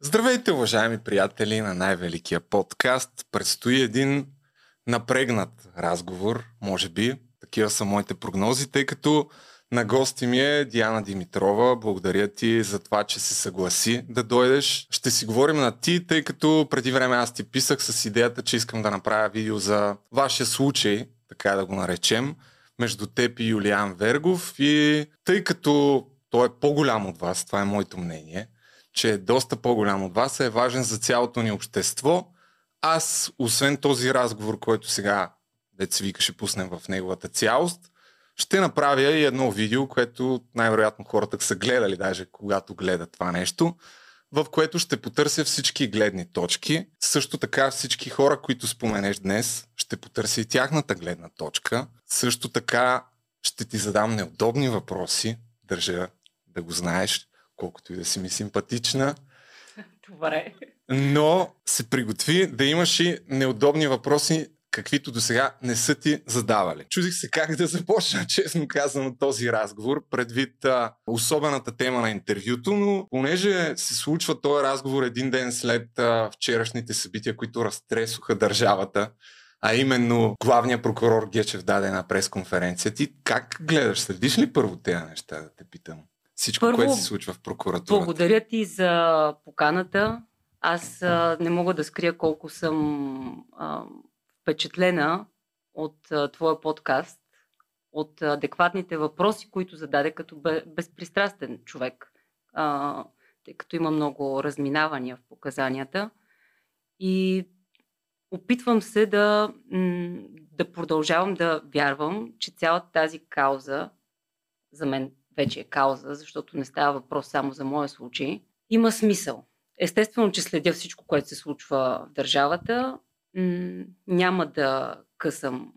Здравейте, уважаеми приятели на най-великия подкаст. Предстои един напрегнат разговор, може би. Такива са моите прогнози, тъй като на гости ми е Диана Димитрова. Благодаря ти за това, че се съгласи да дойдеш. Ще си говорим на ти, тъй като преди време аз ти писах с идеята, че искам да направя видео за вашия случай, така да го наречем, между теб и Юлиан Вергов. И тъй като той е по-голям от вас, това е моето мнение, че е доста по-голям от вас, е важен за цялото ни общество. Аз, освен този разговор, който сега, деца вика, ще пуснем в неговата цялост, ще направя и едно видео, което най-вероятно хората са гледали, даже когато гледат това нещо, в което ще потърся всички гледни точки. Също така всички хора, които споменеш днес, ще потърся и тяхната гледна точка. Също така ще ти задам неудобни въпроси, държа да го знаеш, колкото и да си ми симпатична. Добре. Но се приготви да имаш и неудобни въпроси, каквито до сега не са ти задавали. Чудих се как да започна, честно казано, този разговор, предвид а, особената тема на интервюто, но понеже се случва този разговор един ден след а, вчерашните събития, които разтресоха държавата, а именно главният прокурор Гечев даде една пресконференция. Ти как гледаш? Следиш ли първо тези неща, да те питам? Всичко, Първо, което се случва в прокуратурата. Благодаря ти за поканата. Аз а, не мога да скрия колко съм а, впечатлена от а, твоя подкаст, от адекватните въпроси, които зададе като бе, безпристрастен човек, а, тъй като има много разминавания в показанията. И опитвам се да, да продължавам да вярвам, че цялата тази кауза, за мен вече е кауза, защото не става въпрос само за моя случай, има смисъл. Естествено, че следя всичко, което се случва в държавата. М- няма да късам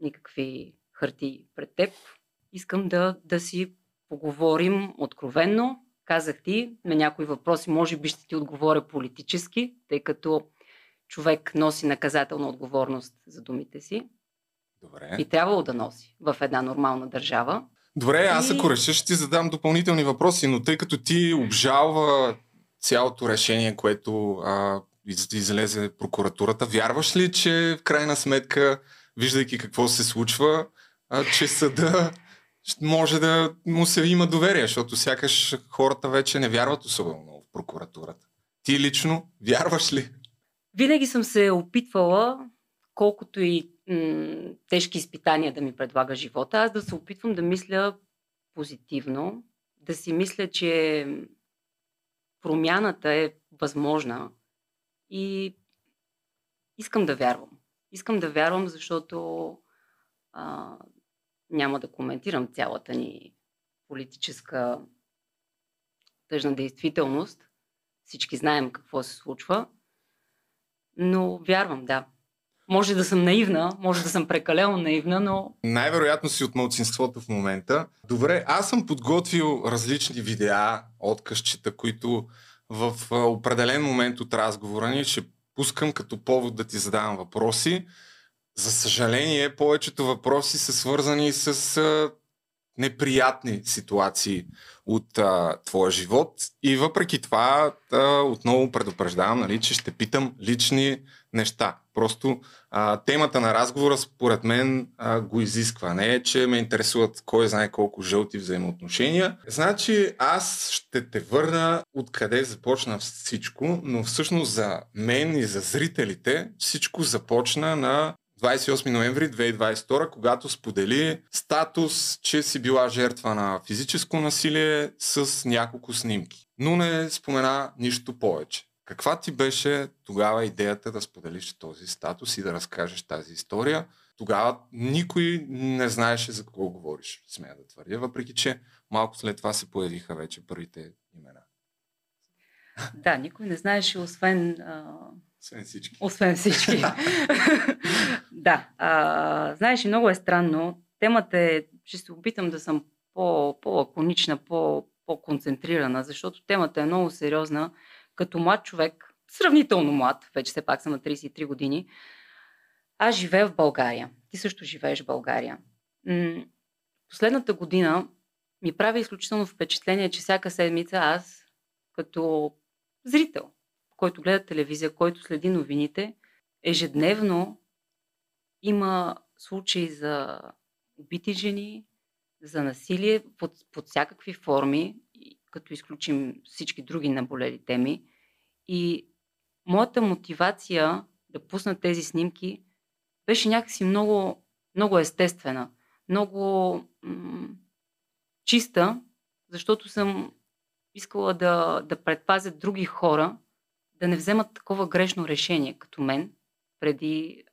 никакви хартии пред теб. Искам да, да си поговорим откровенно. Казах ти, на някои въпроси може би ще ти отговоря политически, тъй като човек носи наказателна отговорност за думите си. Добре. И трябвало да носи в една нормална държава. Добре, аз ако реша ще ти задам допълнителни въпроси, но тъй като ти обжалва цялото решение, което а, из, излезе прокуратурата, вярваш ли, че в крайна сметка, виждайки какво се случва, а, че съда може да му се има доверие, защото сякаш хората вече не вярват особено много в прокуратурата. Ти лично вярваш ли? Винаги съм се опитвала, колкото и м- тежки изпитания да ми предлага живота, аз да се опитвам да мисля позитивно, да си мисля, че промяната е възможна и искам да вярвам. Искам да вярвам, защото а, няма да коментирам цялата ни политическа тъжна действителност. Всички знаем какво се случва. Но вярвам, да. Може да съм наивна, може да съм прекалено наивна, но... Най-вероятно си от мълцинството в момента. Добре, аз съм подготвил различни видеа, откъсчета, които в определен момент от разговора ни ще пускам като повод да ти задавам въпроси. За съжаление, повечето въпроси са свързани с а, неприятни ситуации от а, твоя живот. И въпреки това, а, отново предупреждавам, нали, че ще питам лични неща. Просто а, темата на разговора, според мен, а, го изисква. Не е, че ме интересуват кой знае колко жълти взаимоотношения. Значи, аз ще те върна откъде започна всичко, но всъщност за мен и за зрителите всичко започна на 28 ноември 2022, когато сподели статус, че си била жертва на физическо насилие с няколко снимки. Но не спомена нищо повече. Каква ти беше тогава идеята да споделиш този статус и да разкажеш тази история? Тогава никой не знаеше за какво говориш, смея да твърдя, въпреки че малко след това се появиха вече първите имена. Да, никой не знаеше, освен... А... Освен всички. Освен всички. да. А, знаеш, много е странно. Темата е, ще се опитам да съм по, по-лаконична, по, по-концентрирана, защото темата е много сериозна като млад човек, сравнително млад, вече все пак съм на 33 години, аз живея в България. Ти също живееш в България. Последната година ми прави изключително впечатление, че всяка седмица аз, като зрител, който гледа телевизия, който следи новините, ежедневно има случаи за убити жени, за насилие под, под всякакви форми, като изключим всички други наболели теми. И моята мотивация да пусна тези снимки беше някакси много, много естествена, много м- чиста, защото съм искала да, да предпазя други хора да не вземат такова грешно решение като мен преди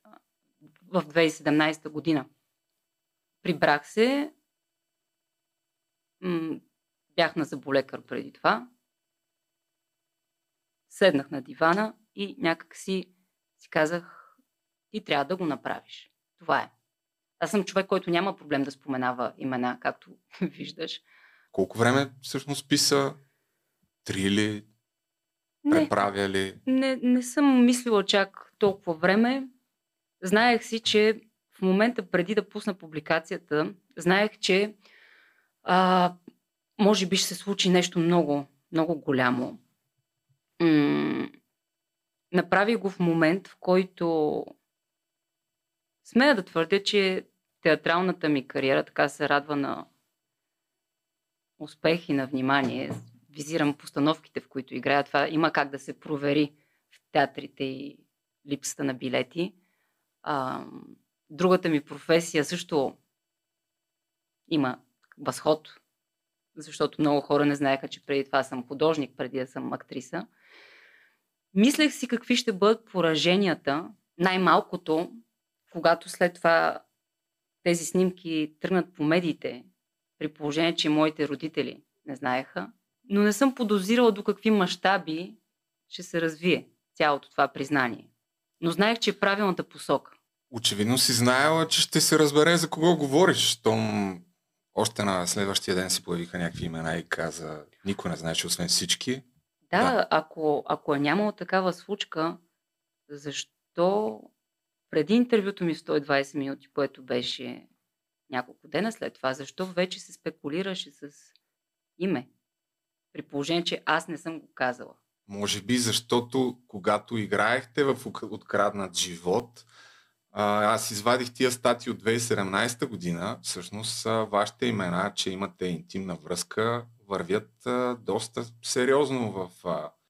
в 2017 година. Прибрах се, м- бях на заболекар преди това, седнах на дивана и някак си си казах, ти трябва да го направиш. Това е. Аз съм човек, който няма проблем да споменава имена, както виждаш. Колко време всъщност писа? Три ли? Преправя ли? Не, не съм мислила чак толкова време. Знаех си, че в момента преди да пусна публикацията, знаех, че а, може би ще се случи нещо много, много голямо. М- направих го в момент, в който смея да твърдя, че театралната ми кариера така се радва на успех и на внимание. Визирам постановките, в които играя. Това има как да се провери в театрите и липсата на билети. А, другата ми професия също има възход, защото много хора не знаеха, че преди това съм художник, преди да съм актриса. Мислех си какви ще бъдат пораженията, най-малкото, когато след това тези снимки тръгнат по медиите, при положение, че моите родители не знаеха, но не съм подозирала до какви мащаби ще се развие цялото това признание. Но знаех, че е правилната посока. Очевидно си знаела, че ще се разбере за кого говориш. Том още на следващия ден се появиха някакви имена и каза, никой не знаеше, освен всички. Да, да. Ако, ако е нямало такава случка, защо преди интервюто ми в 120 минути, което беше няколко дена след това, защо вече се спекулираше с име? При положение, че аз не съм го казала. Може би защото когато играехте в Откраднат живот, аз извадих тия стати от 2017 година. Всъщност вашите имена, че имате интимна връзка, вървят доста сериозно в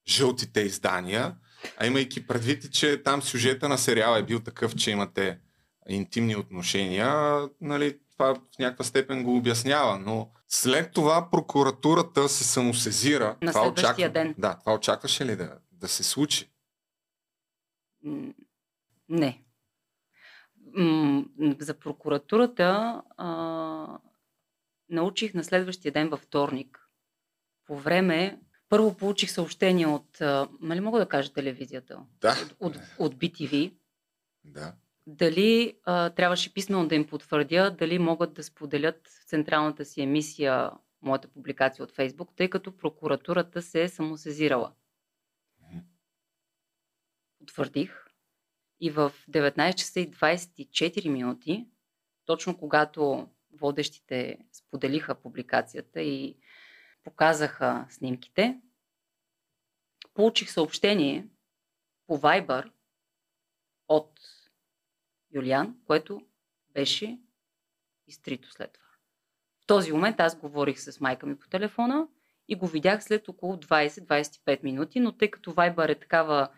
жълтите издания. А имайки предвид, че там сюжета на сериала е бил такъв, че имате интимни отношения, нали, това в някаква степен го обяснява, но след това прокуратурата се самосезира. На това очаква... ден. Да, това очакваше ли да, да се случи? Не. За прокуратурата а, научих на следващия ден във вторник. По време, първо получих съобщение от, нали мога да кажа телевизията? Да. От, от, от BTV. Да дали а, трябваше писмено да им потвърдя, дали могат да споделят в централната си емисия моята публикация от Фейсбук, тъй като прокуратурата се е самосезирала. Потвърдих и в 19 часа и 24 минути, точно когато водещите споделиха публикацията и показаха снимките, получих съобщение по Viber от Юлиан, което беше изтрито след това. В този момент аз говорих с майка ми по телефона и го видях след около 20-25 минути, но тъй като Viber е такава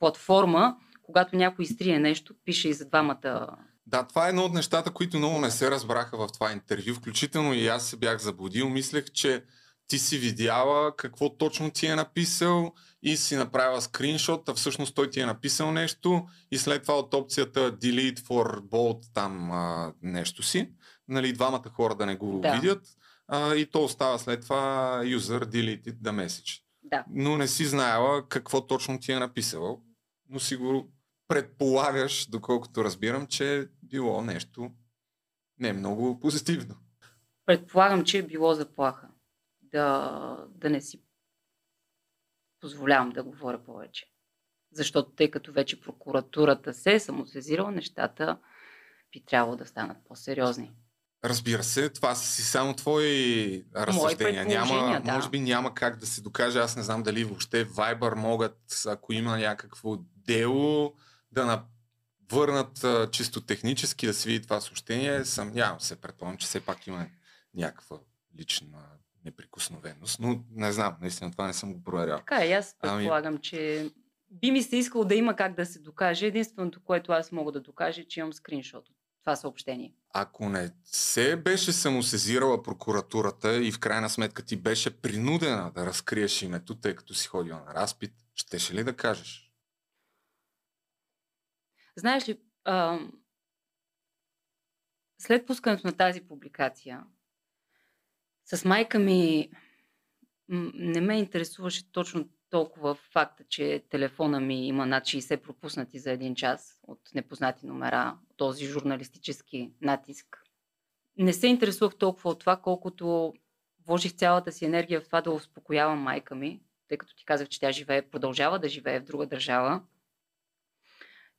платформа, когато някой изтрие нещо, пише и за двамата. Да, това е едно от нещата, които много не се разбраха в това интервю. Включително и аз се бях заблудил. Мислех, че ти си видяла какво точно ти е написал и си направила скриншот, а всъщност той ти е написал нещо и след това от опцията Delete for Bold там а, нещо си, нали, двамата хора да не го да. видят а, и то остава след това user deleted the message. Да. Но не си знаела какво точно ти е написал, но сигурно предполагаш, доколкото разбирам, че е било нещо не много позитивно. Предполагам, че е било заплаха да, да не си позволявам да говоря повече. Защото тъй като вече прокуратурата се е самосезирала, нещата би трябвало да станат по-сериозни. Разбира се, това са си само твои разсъждения. Няма, да. Може би няма как да се докаже. Аз не знам дали въобще Viber могат, ако има някакво дело, да върнат чисто технически да се види това съобщение. Съмнявам се, предполагам, че все пак има някаква лична неприкосновеност, но не знам, наистина това не съм го проверял. Така е, аз ами- предполагам, ами... че би ми се искало да има как да се докаже. Единственото, което аз мога да докажа, е, че имам скриншот от това съобщение. Ако не се беше самосезирала прокуратурата и в крайна сметка ти беше принудена да разкриеш името, тъй като си ходила на разпит, щеше ли да кажеш? Знаеш ли, а, след пускането на тази публикация, с майка ми не ме интересуваше точно толкова факта, че телефона ми има над 60 пропуснати за един час от непознати номера, този журналистически натиск. Не се интересувах толкова от това, колкото вложих цялата си енергия в това да успокоявам майка ми, тъй като ти казах, че тя живее, продължава да живее в друга държава.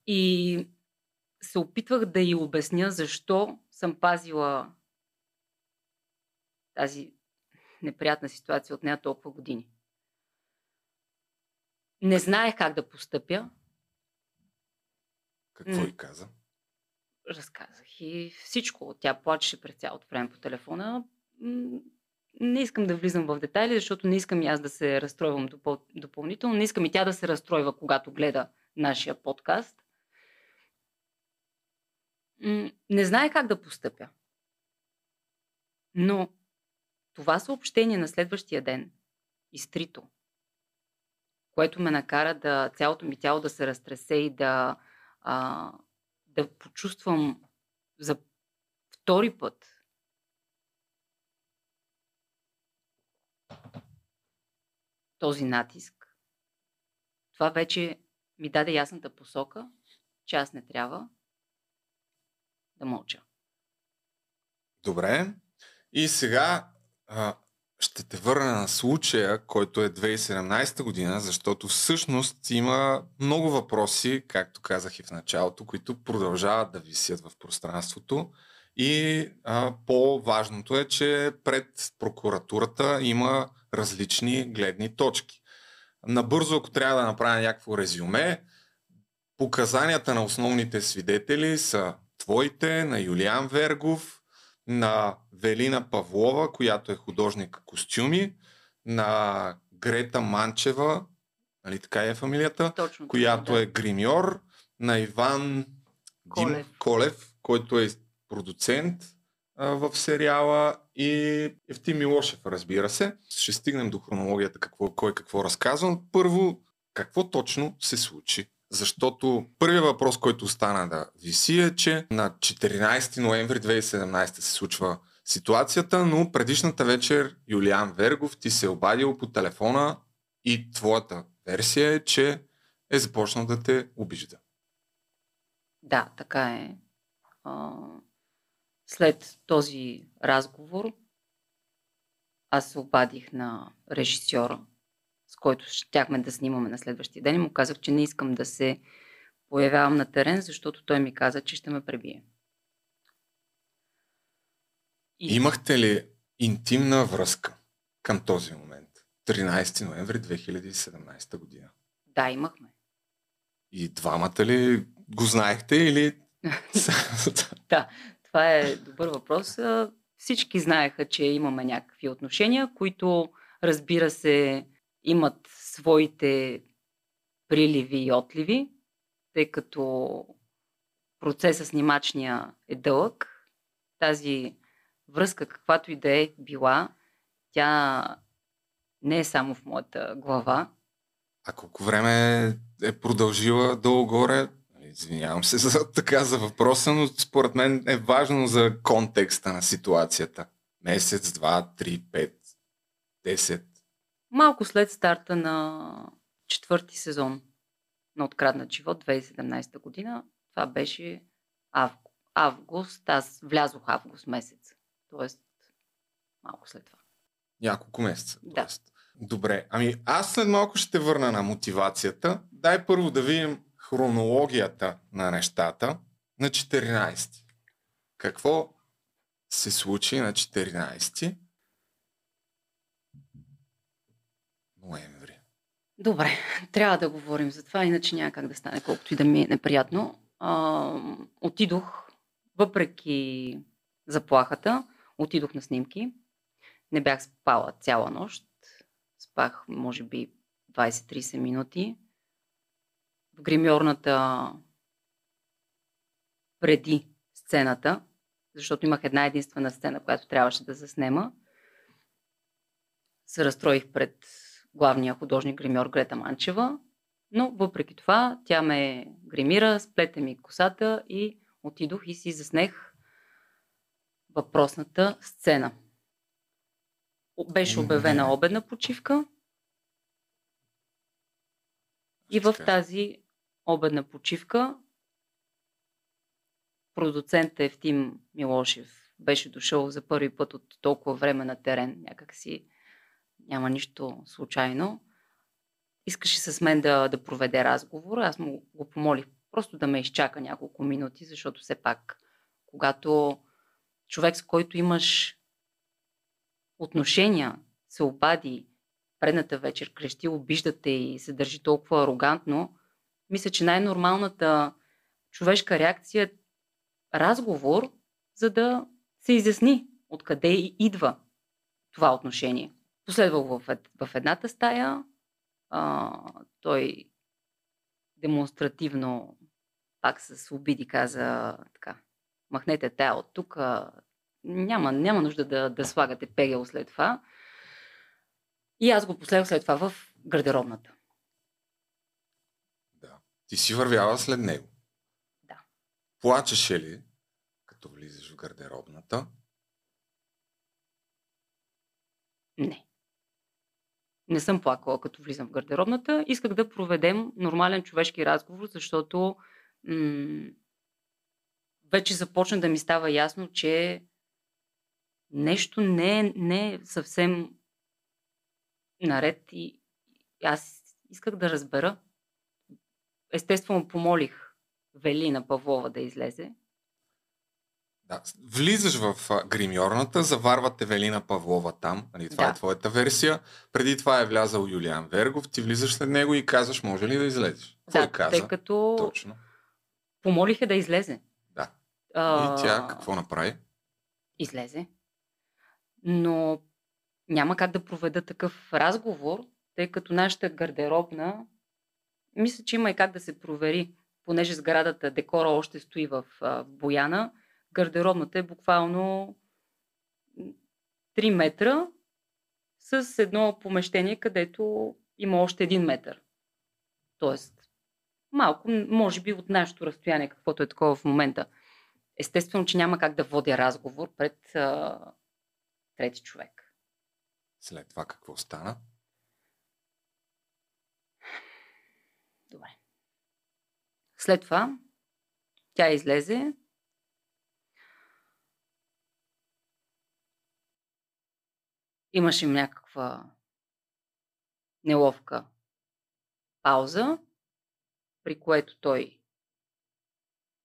И се опитвах да й обясня защо съм пазила тази неприятна ситуация от нея толкова години. Не знаех как да постъпя. Какво и каза? Разказах и всичко. Тя плачеше през цялото време по телефона. Не искам да влизам в детайли, защото не искам и аз да се разстройвам допъл... допълнително. Не искам и тя да се разстройва, когато гледа нашия подкаст. Не знае как да постъпя. Но това съобщение на следващия ден, изтрито, което ме накара да цялото ми тяло да се разтресе и да, а, да почувствам за втори път този натиск. Това вече ми даде ясната посока, че аз не трябва да мълча. Добре. И сега ще те върна на случая, който е 2017 година, защото всъщност има много въпроси, както казах и в началото, които продължават да висят в пространството. И а, по-важното е, че пред прокуратурата има различни гледни точки. Набързо, ако трябва да направя някакво резюме, показанията на основните свидетели са твоите, на Юлиан Вергов, на Велина Павлова, която е художник костюми, на Грета Манчева, нали така е фамилията, Точно, която да. е гримьор, на Иван Колев, Дим Колев който е продуцент а, в сериала и Евтим Милошев, разбира се. Ще стигнем до хронологията, какво, кой какво разказвам. Първо, какво точно се случи защото първият въпрос, който остана да виси е, че на 14 ноември 2017 се случва ситуацията, но предишната вечер Юлиан Вергов ти се е обадил по телефона и твоята версия е, че е започнал да те обижда. Да, така е. След този разговор аз се обадих на режисьора който щяхме да снимаме на следващия ден и му казах, че не искам да се появявам на терен, защото той ми каза, че ще ме пребие. И... Имахте ли интимна връзка към този момент? 13 ноември 2017 година. Да, имахме. И двамата ли го знаехте или... да, това е добър въпрос. Всички знаеха, че имаме някакви отношения, които разбира се имат своите приливи и отливи, тъй като процесът снимачния е дълъг. Тази връзка, каквато и да е била, тя не е само в моята глава. А колко време е продължила долу-горе? Извинявам се за така за въпроса, но според мен е важно за контекста на ситуацията. Месец, два, три, пет, десет. Малко след старта на четвърти сезон на Откраднат живот 2017 година, това беше август. август. Аз влязох август месец. Тоест, малко след това. Няколко месеца. Да. Добре, ами аз след малко ще върна на мотивацията. Дай първо да видим хронологията на нещата на 14. Какво се случи на 14 ноември. Добре, трябва да говорим за това, иначе няма как да стане, колкото и да ми е неприятно. А, отидох, въпреки заплахата, отидох на снимки. Не бях спала цяла нощ. Спах, може би, 20-30 минути. В гримьорната преди сцената, защото имах една единствена сцена, която трябваше да заснема, се разстроих пред главния художник гримьор Грета Манчева, но въпреки това тя ме гримира, сплете ми косата и отидох и си заснех въпросната сцена. Беше обявена обедна почивка. И в тази обедна почивка продуцент Евтим Милошев беше дошъл за първи път от толкова време на терен, някак си няма нищо случайно. Искаше с мен да, да проведе разговор. Аз му го помолих просто да ме изчака няколко минути, защото все пак, когато човек, с който имаш отношения, се обади предната вечер, крещи, обиждате и се държи толкова арогантно, мисля, че най-нормалната човешка реакция е разговор, за да се изясни откъде идва това отношение. Последвах в, в едната стая, а, той демонстративно пак с обиди каза така, махнете тая от тук, няма, няма нужда да, да слагате пегел след това. И аз го последвах след това в гардеробната. Да. Ти си вървяла след него. Да. Плачеше ли, като влизаш в гардеробната? Не. Не съм плакала, като влизам в гардеробната. Исках да проведем нормален човешки разговор, защото м- вече започна да ми става ясно, че нещо не е, не е съвсем наред и аз исках да разбера. Естествено, помолих Велина Павлова да излезе. Да. Влизаш в гримьорната, заварвате Велина Павлова там, нали, това да. е твоята версия. Преди това е влязал Юлиан Вергов, ти влизаш след него и казваш, може ли да излезеш? Да, каза? тъй като Точно. помолих да излезе. Да. А... И тя какво направи? Излезе. Но няма как да проведа такъв разговор, тъй като нашата гардеробна, мисля, че има и как да се провери, понеже сградата, декора още стои в, в Бояна, гардеробната е буквално 3 метра с едно помещение, където има още един метър. Тоест, малко, може би от нашето разстояние, каквото е такова в момента. Естествено, че няма как да водя разговор пред а, трети човек. След това какво стана? Добре. След това тя излезе. Имаше някаква неловка пауза, при което той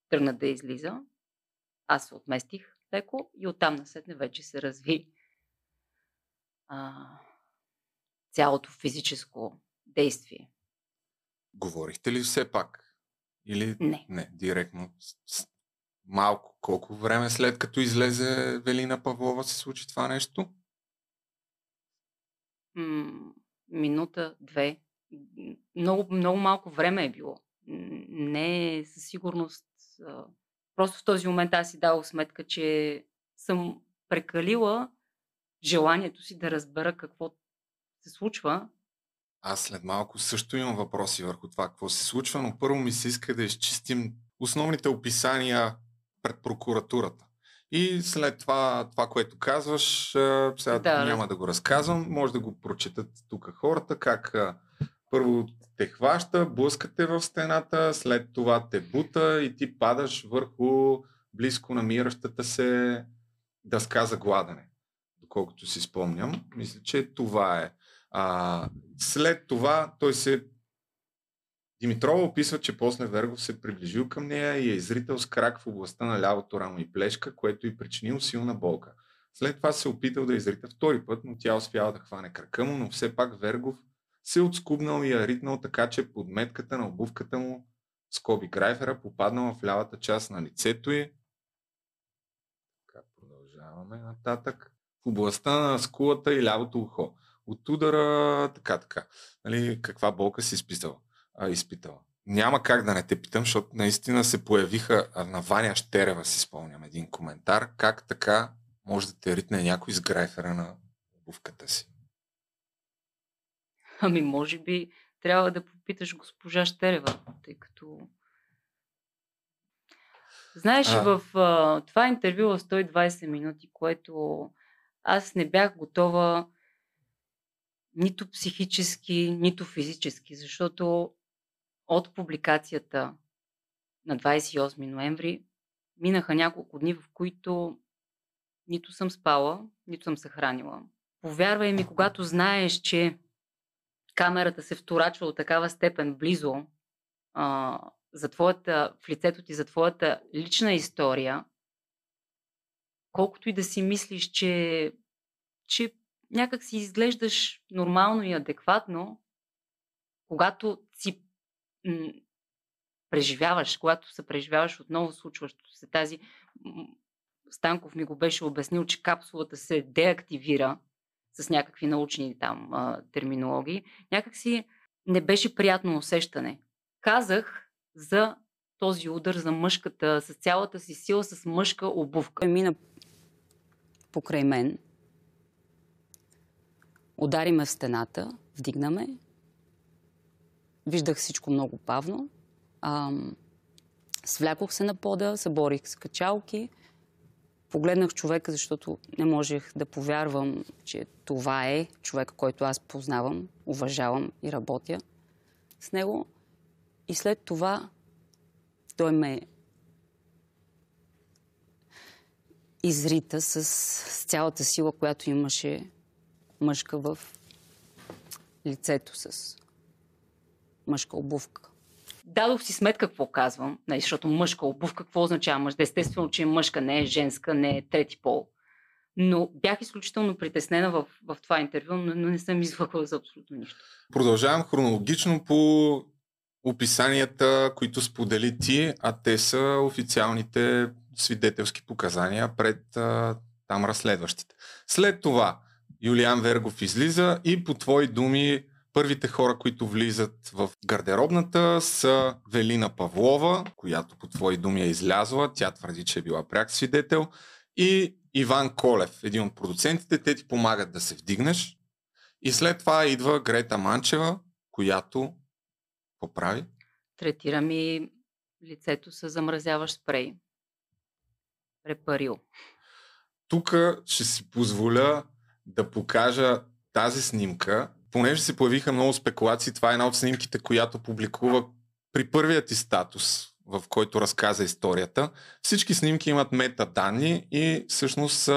тръгна да излиза. Аз се отместих леко и оттам насетне вече се разви а, цялото физическо действие. Говорихте ли все пак? Или не? Не, директно. Малко, колко време след като излезе Велина Павлова се случи това нещо? Минута, две. Много, много малко време е било. Не със сигурност. Просто в този момент аз си дал сметка, че съм прекалила желанието си да разбера какво се случва. Аз след малко също имам въпроси върху това какво се случва, но първо ми се иска да изчистим основните описания пред прокуратурата. И след това, това, което казваш, сега да, няма да го разказвам, може да го прочитат тук хората, как първо те хваща, блъскате в стената, след това те бута и ти падаш върху близко намиращата се дъска за гладане доколкото си спомням. Мисля, че това е. А, след това той се Димитрова описва, че после Вергов се приближил към нея и е изрител с крак в областта на лявото рамо и плешка, което й причинил силна болка. След това се опитал да изрита втори път, но тя успяла да хване крака му, но все пак Вергов се отскубнал и я ритнал така, че подметката на обувката му, скоби Грайфера, попаднала в лявата част на лицето й. Така, продължаваме нататък. В областта на скулата и лявото ухо. От удара, така, така. Нали, каква болка си изпитала? А, изпитала. Няма как да не те питам, защото наистина се появиха на Ваня Щерева, си спомням един коментар, как така може да те ритне някой с грайфера на обувката си. Ами, може би трябва да попиташ госпожа Щерева, тъй като... Знаеш, а... в а, това интервю в 120 минути, което аз не бях готова нито психически, нито физически, защото от публикацията на 28 ноември минаха няколко дни, в които нито съм спала, нито съм се хранила. Повярвай ми, когато знаеш, че камерата се вторачва от такава степен близо а, за твоята, в лицето ти за твоята лична история, колкото и да си мислиш, че, че някак си изглеждаш нормално и адекватно, когато м- преживяваш, когато се преживяваш отново случващото се тази... Станков ми го беше обяснил, че капсулата се деактивира с някакви научни там а, терминологии. Някак си не беше приятно усещане. Казах за този удар за мъжката, с цялата си сила, с мъжка обувка. Мина покрай мен, удари ме в стената, вдигнаме, виждах всичко много бавно, свлякох се на пода, съборих с качалки, погледнах човека, защото не можех да повярвам, че това е човек, който аз познавам, уважавам и работя с него. И след това той ме изрита с, с цялата сила, която имаше мъжка в лицето с мъжка обувка. Дадох си сметка какво казвам, нали, защото мъжка обувка, какво означава мъж? Естествено, че е мъжка, не е женска, не е трети пол. Но бях изключително притеснена в, в това интервю, но, но не съм излъкала за абсолютно нищо. Продължавам хронологично по описанията, които сподели ти, а те са официалните свидетелски показания пред а, там разследващите. След това Юлиан Вергов излиза и по твои думи първите хора, които влизат в гардеробната са Велина Павлова, която по твои думи е излязла. Тя твърди, че е била пряк свидетел. И Иван Колев, един от продуцентите. Те ти помагат да се вдигнеш. И след това идва Грета Манчева, която поправи. Третира ми лицето с замразяващ спрей. Репарил. Тук ще си позволя да покажа тази снимка, понеже се появиха много спекулации, това е една от снимките, която публикува при първият ти статус, в който разказа историята. Всички снимки имат метаданни и всъщност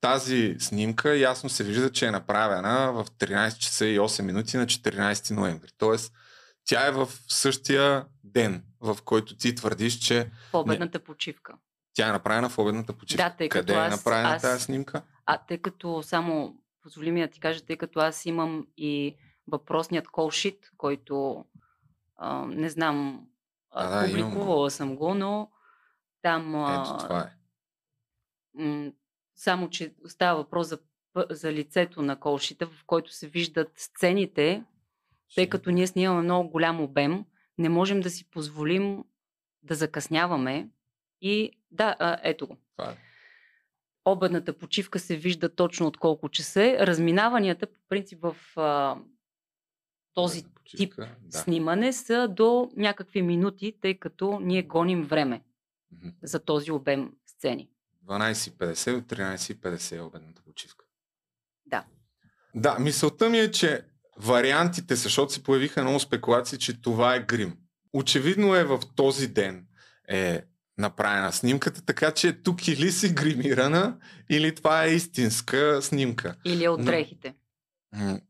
тази снимка ясно се вижда, че е направена в 13 часа и 8 минути на 14 ноември. Тоест, тя е в същия ден, в който ти твърдиш, че... В обедната почивка. Тя е направена в обедната почивка. Да, тъй Къде е аз, е направена аз, тази снимка? А тъй като само позволи ми да ти кажа, тъй като аз имам и въпросният колшит, който а, не знам, а, публикувала имам. съм го, но там... Ето, това е. М- само, че става въпрос за, за лицето на колшита, в който се виждат сцените, тъй като ние снимаме много голям обем, не можем да си позволим да закъсняваме. И да, а, ето го. Това е обедната почивка се вижда точно от колко часа е. Разминаванията, по принцип, в а, този почивка, тип да. снимане са до някакви минути, тъй като ние гоним време mm-hmm. за този обем сцени. 12.50 до 13.50 е обедната почивка. Да. Да, мисълта ми е, че вариантите, защото се появиха много спекулации, че това е грим. Очевидно е в този ден е направена снимката, така че тук или си гримирана, или това е истинска снимка. Или от дрехите. Но...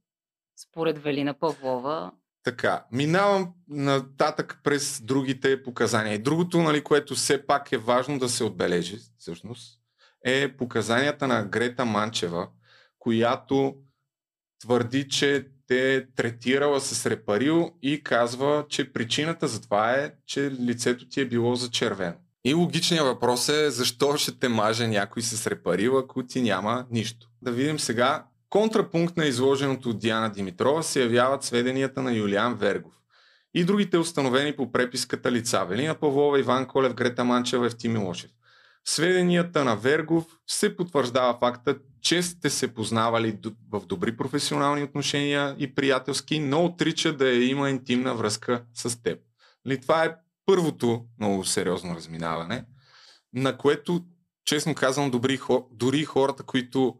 Според Велина Павлова. Така, минавам нататък през другите показания. И другото, нали, което все пак е важно да се отбележи, всъщност, е показанията на Грета Манчева, която твърди, че те е третирала с репарил и казва, че причината за това е, че лицето ти е било зачервено. И логичният въпрос е, защо ще те маже някой с репарил, ако ти няма нищо. Да видим сега. Контрапункт на изложеното от Диана Димитрова се явяват сведенията на Юлиан Вергов и другите установени по преписката лица Велина Павлова, Иван Колев, Грета Манчева, Евти Милошев. Сведенията на Вергов се потвърждава факта, че сте се познавали в добри професионални отношения и приятелски, но отрича да е има интимна връзка с теб. Ли, това е първото много сериозно разминаване, на което, честно казвам, добри, дори хората, които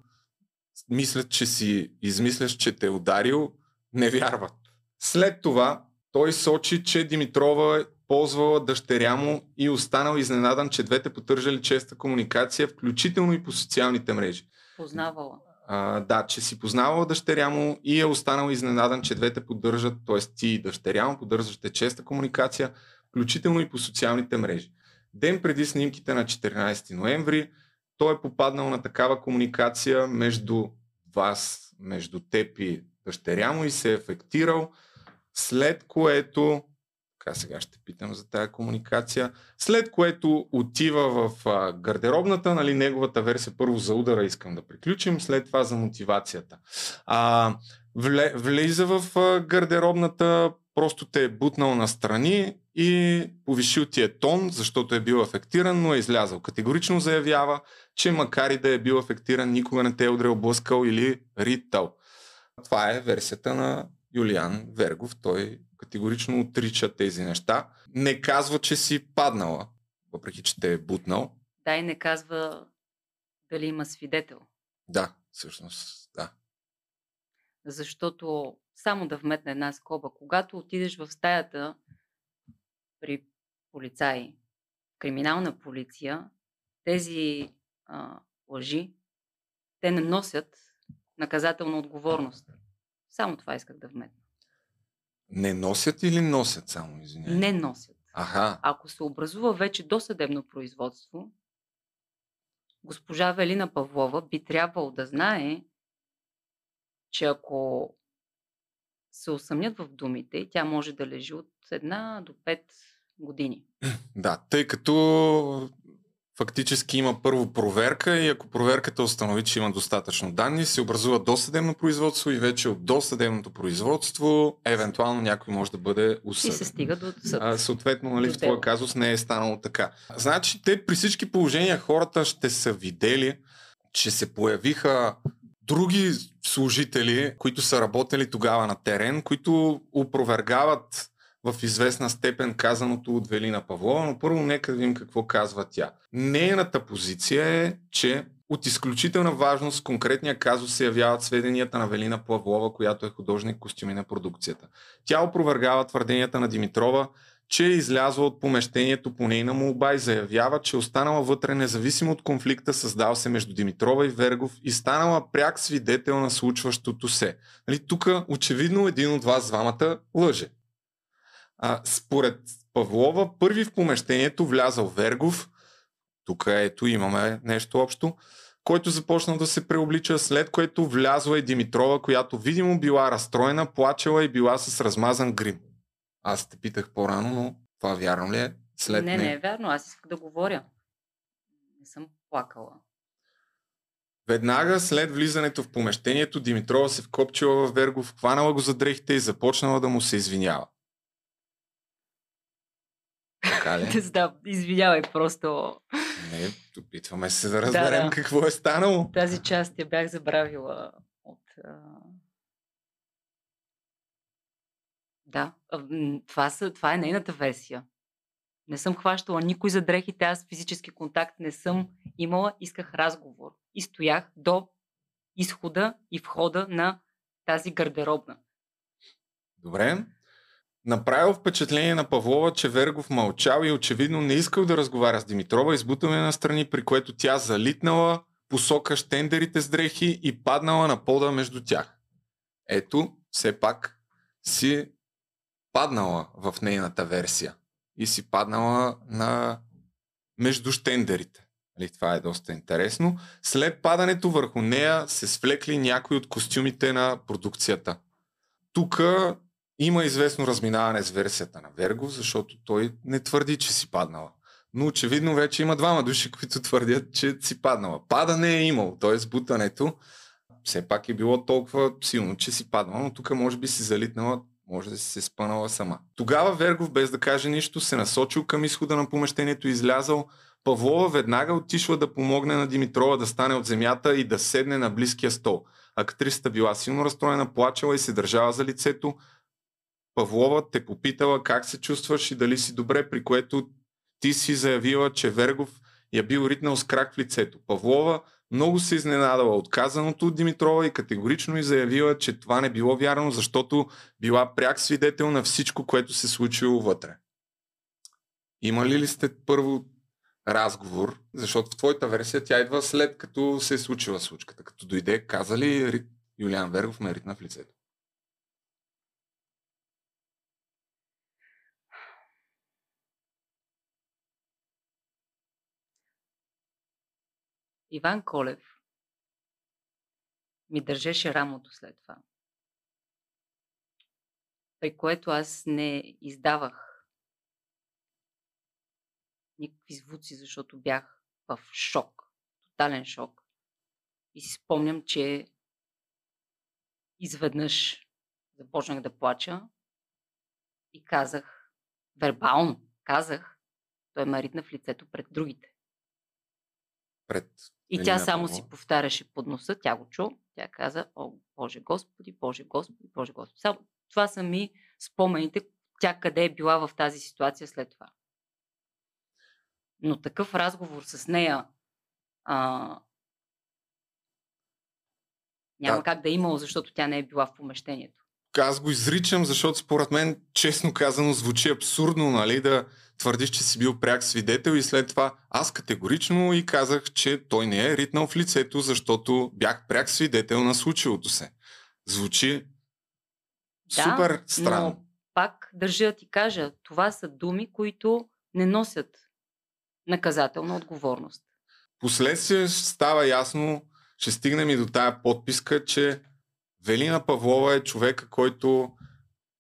мислят, че си измисляш, че те е ударил, не вярват. След това той сочи, че Димитрова е ползвала дъщеря му и останал изненадан, че двете потържали честа комуникация, включително и по социалните мрежи. Познавала. А, да, че си познавала дъщеря му и е останал изненадан, че двете поддържат, т.е. ти и дъщеря му поддържате честа комуникация, включително и по социалните мрежи. Ден преди снимките на 14 ноември, той е попаднал на такава комуникация между вас, между теб и дъщеря му и се е ефектирал, след което така сега ще питам за тази комуникация. След което отива в гардеробната, нали, неговата версия първо за удара искам да приключим, след това за мотивацията. А, вле, влиза в гардеробната, просто те е бутнал на страни и повишил ти е тон, защото е бил афектиран, но е излязъл. Категорично заявява, че макар и да е бил афектиран, никога не те е удрял блъскал или ритал. Това е версията на Юлиан Вергов. Той категорично отрича тези неща. Не казва, че си паднала, въпреки че те е бутнал. Да, и не казва дали има свидетел. Да, всъщност, да. Защото, само да вметна една скоба, когато отидеш в стаята при полицаи, криминална полиция, тези а, лъжи, те не носят наказателна отговорност. Само това исках да вметна. Не носят или носят само, извинявай? Не носят. Аха. Ако се образува вече досъдебно производство, госпожа Велина Павлова би трябвало да знае, че ако се усъмнят в думите, тя може да лежи от една до пет години. Да, тъй като фактически има първо проверка и ако проверката установи, че има достатъчно данни, се образува досъдебно производство и вече от досъдебното производство евентуално някой може да бъде осъден. И се стига до съд. А, съответно, нали, в този казус не е станало така. Значи, те при всички положения хората ще са видели, че се появиха други служители, които са работили тогава на терен, които опровергават в известна степен казаното от Велина Павлова, но първо нека да видим какво казва тя. Нейната позиция е, че от изключителна важност конкретния казус се явяват сведенията на Велина Павлова, която е художник костюми на продукцията. Тя опровергава твърденията на Димитрова, че е излязла от помещението по нейна молба и заявява, че е останала вътре независимо от конфликта, създал се между Димитрова и Вергов и станала пряк свидетел на случващото се. Нали, тук очевидно един от вас двамата лъже. А, според Павлова, първи в помещението влязал Вергов, тук ето имаме нещо общо, който започнал да се преоблича, след което влязла и Димитрова, която видимо била разстроена, плачела и била с размазан грим. Аз те питах по-рано, но това вярно ли е? След не, не, не е вярно. Аз исках да говоря. Не съм плакала. Веднага след влизането в помещението Димитрова се вкопчила в Вергов, хванала го за дрехите и започнала да му се извинява. Така ли? да, извинявай, просто... Не, опитваме се да разберем да, да. какво е станало. Тази част я бях забравила от... А... Да, това, са, това е нейната версия. Не съм хващала никой за дрехите, аз физически контакт не съм имала, исках разговор. И стоях до изхода и входа на тази гардеробна. Добре. Направил впечатление на Павлова, че Вергов мълчал и очевидно не искал да разговаря с Димитрова, избутаме на страни, при което тя залитнала посока штендерите с дрехи и паднала на пода между тях. Ето, все пак си паднала в нейната версия и си паднала на между штендерите. Нали, това е доста интересно. След падането върху нея се свлекли някои от костюмите на продукцията. Тук има известно разминаване с версията на Вергов, защото той не твърди, че си паднала. Но очевидно вече има двама души, които твърдят, че си паднала. Падане е имало, т.е. бутането все пак е било толкова силно, че си паднала, но тук може би си залитнала може да си се спънала сама. Тогава Вергов, без да каже нищо, се насочил към изхода на помещението и излязал. Павлова веднага отишла да помогне на Димитрова да стане от земята и да седне на близкия стол. Актрисата била силно разстроена, плачела и се държала за лицето. Павлова те попитала как се чувстваш и дали си добре, при което ти си заявила, че Вергов я бил ритнал с крак в лицето. Павлова много се изненадала от казаното от Димитрова и категорично и заявила, че това не било вярно, защото била пряк свидетел на всичко, което се случило вътре. Имали ли сте първо разговор, защото в твоята версия тя идва след като се е случила случката. Като дойде, каза ли Юлиан Вергов ме ритна в лицето? Иван Колев ми държеше рамото след това. При което аз не издавах никакви звуци, защото бях в шок, тотален шок. И си спомням, че изведнъж започнах да плача и казах, вербално казах, той ме ритна в лицето пред другите. Пред и тя само си повтаряше под носа, тя го чу, тя каза, о, Боже Господи, Боже Господи, Боже Господи. Само, това са ми спомените, тя къде е била в тази ситуация след това. Но такъв разговор с нея а, няма да. как да е имало, защото тя не е била в помещението. Аз го изричам, защото според мен, честно казано, звучи абсурдно, нали, да, твърдиш, че си бил пряк свидетел и след това аз категорично и казах, че той не е ритнал в лицето, защото бях пряк свидетел на случилото се. Звучи да, супер странно. Но пак държа да ти кажа, това са думи, които не носят наказателна отговорност. Последствие става ясно, ще стигнем и до тая подписка, че Велина Павлова е човека, който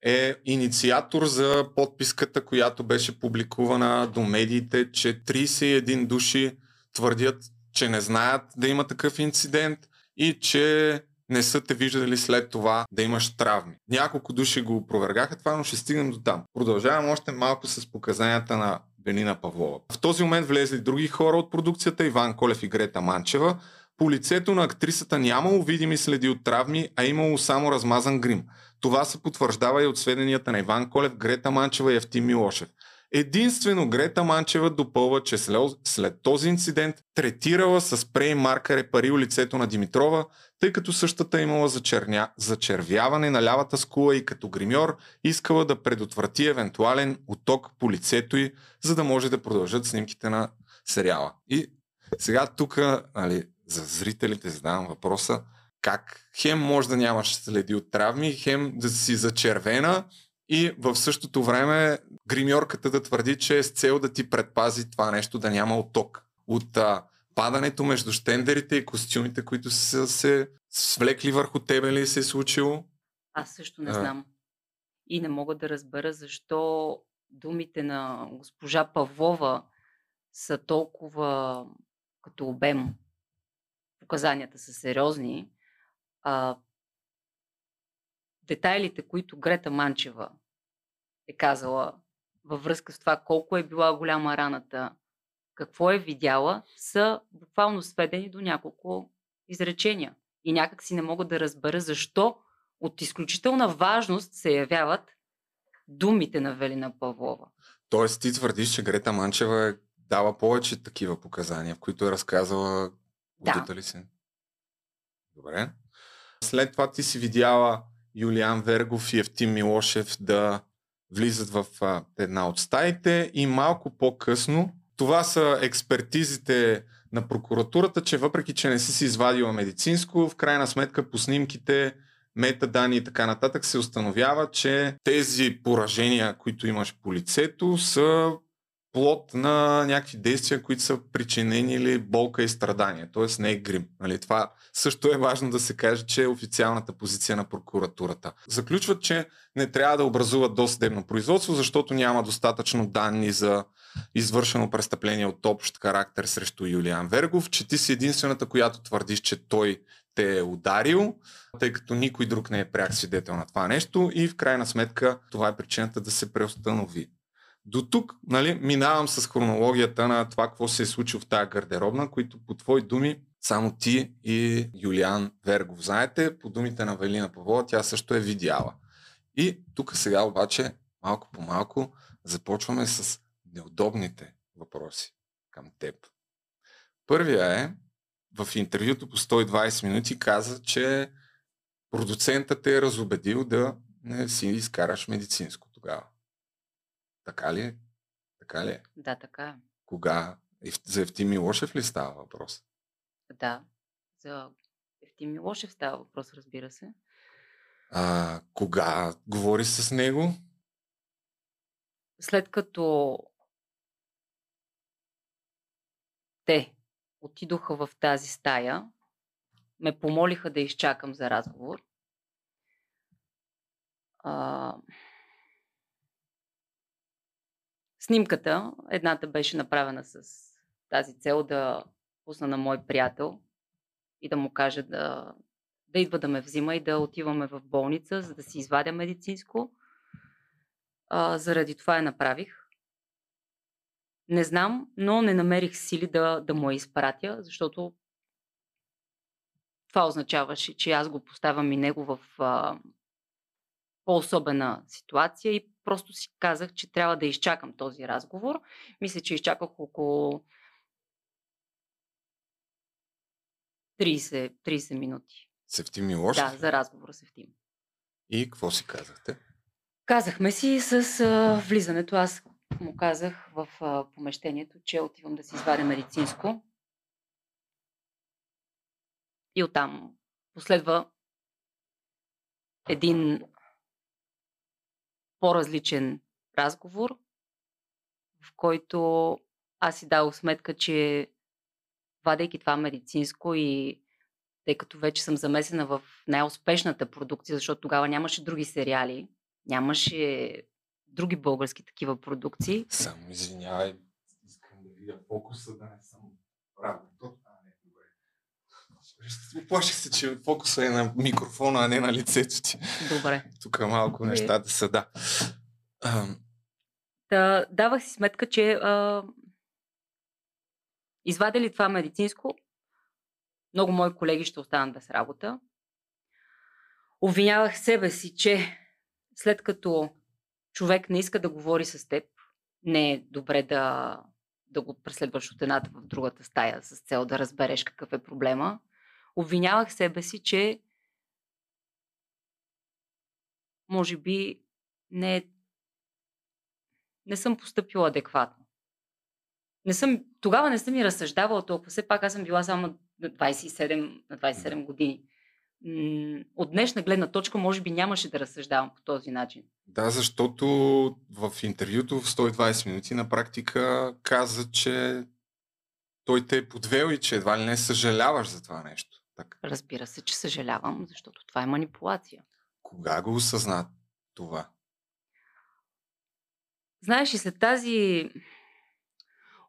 е инициатор за подписката, която беше публикувана до медиите, че 31 души твърдят, че не знаят да има такъв инцидент и че не са те виждали след това да имаш травми. Няколко души го опровергаха това, но ще стигнем до там. Продължавам още малко с показанията на Бенина Павлова. В този момент влезли други хора от продукцията, Иван Колев и Грета Манчева. По лицето на актрисата нямало видими следи от травми, а имало само размазан грим. Това се потвърждава и от сведенията на Иван Колев, Грета Манчева и Евтим Милошев. Единствено Грета Манчева допълва, че след този инцидент третирала с прей маркер пари лицето на Димитрова, тъй като същата имала зачерня, зачервяване на лявата скула и като гримьор искала да предотврати евентуален оток по лицето й, за да може да продължат снимките на сериала. И сега тук, нали, за зрителите задавам въпроса, как хем може да нямаш следи от травми, хем да си зачервена и в същото време гримьорката да твърди, че е с цел да ти предпази това нещо да няма отток. От а, падането между штендерите и костюмите, които са се свлекли върху тебе ли се е случило? Аз също не а... знам. И не мога да разбера защо думите на госпожа Павлова са толкова като обем. Показанията са сериозни, а, детайлите, които Грета Манчева е казала във връзка с това колко е била голяма раната, какво е видяла, са буквално сведени до няколко изречения. И някак си не мога да разбера защо от изключителна важност се явяват думите на Велина Павлова. Тоест ти твърдиш, че Грета Манчева е дала повече такива показания, в които е разказала да. ли се? Добре. След това ти си видяла Юлиан Вергов и Евтим Милошев да влизат в една от стаите и малко по-късно това са експертизите на прокуратурата, че въпреки, че не си си извадила медицинско, в крайна сметка по снимките метаданни и така нататък, се установява, че тези поражения, които имаш по лицето, са плод на някакви действия, които са причинени или болка и страдания. Т.е. не е грим. Нали? Това също е важно да се каже, че е официалната позиция на прокуратурата. Заключват, че не трябва да образуват досъдебно производство, защото няма достатъчно данни за извършено престъпление от общ характер срещу Юлиан Вергов, че ти си единствената, която твърдиш, че той те е ударил, тъй като никой друг не е пряк свидетел на това нещо и в крайна сметка това е причината да се преустанови. До тук нали, минавам с хронологията на това, какво се е случило в тази гардеробна, които по твои думи само ти и Юлиан Вергов знаете. По думите на Велина Павлова, тя също е видяла. И тук сега обаче, малко по малко, започваме с неудобните въпроси към теб. Първия е, в интервюто по 120 минути каза, че продуцентът е разобедил да не си изкараш медицинско тогава. Така ли е? Така ли е? Да, така е. Кога? За Евтим Милошев ли става въпрос? Да, за Евтим Милошев става въпрос, разбира се. А, кога говори с него? След като те отидоха в тази стая, ме помолиха да изчакам за разговор. А, Снимката, едната беше направена с тази цел да пусна на мой приятел и да му кажа да, да идва да ме взима и да отиваме в болница, за да си извадя медицинско. А, заради това я направих. Не знам, но не намерих сили да, да му я изпратя, защото това означаваше, че аз го поставям и него в а, по-особена ситуация и просто си казах, че трябва да изчакам този разговор. Мисля, че изчаках около 30, 30 минути. Севтим Милошев? Да, за разговора с Евтим. И какво си казахте? Казахме си с а, влизането. Аз му казах в а, помещението, че отивам да си извадя медицинско. И оттам последва един по-различен разговор, в който аз си дал сметка, че вадейки това медицинско и тъй като вече съм замесена в най-успешната продукция, защото тогава нямаше други сериали, нямаше други български такива продукции. Само извинявай, искам да видя фокуса, да не съм правил. Оплаших се, че фокуса е на микрофона, а не на лицето ти. Добре. Тук малко нещата са, да. да давах си сметка, че а, извадя ли това медицинско, много мои колеги ще останат без работа. Обвинявах себе си, че след като човек не иска да говори с теб, не е добре да, да го преследваш от едната в другата стая с цел да разбереш какъв е проблема обвинявах себе си, че може би не, не съм поступила адекватно. Не съм, тогава не съм и разсъждавала толкова. Все пак аз съм била само на 27, на 27 години. От днешна гледна точка, може би нямаше да разсъждавам по този начин. Да, защото в интервюто в 120 минути на практика каза, че той те е подвел и че едва ли не съжаляваш за това нещо. Так. Разбира се, че съжалявам, защото това е манипулация. Кога го осъзна това? Знаеш, и след тази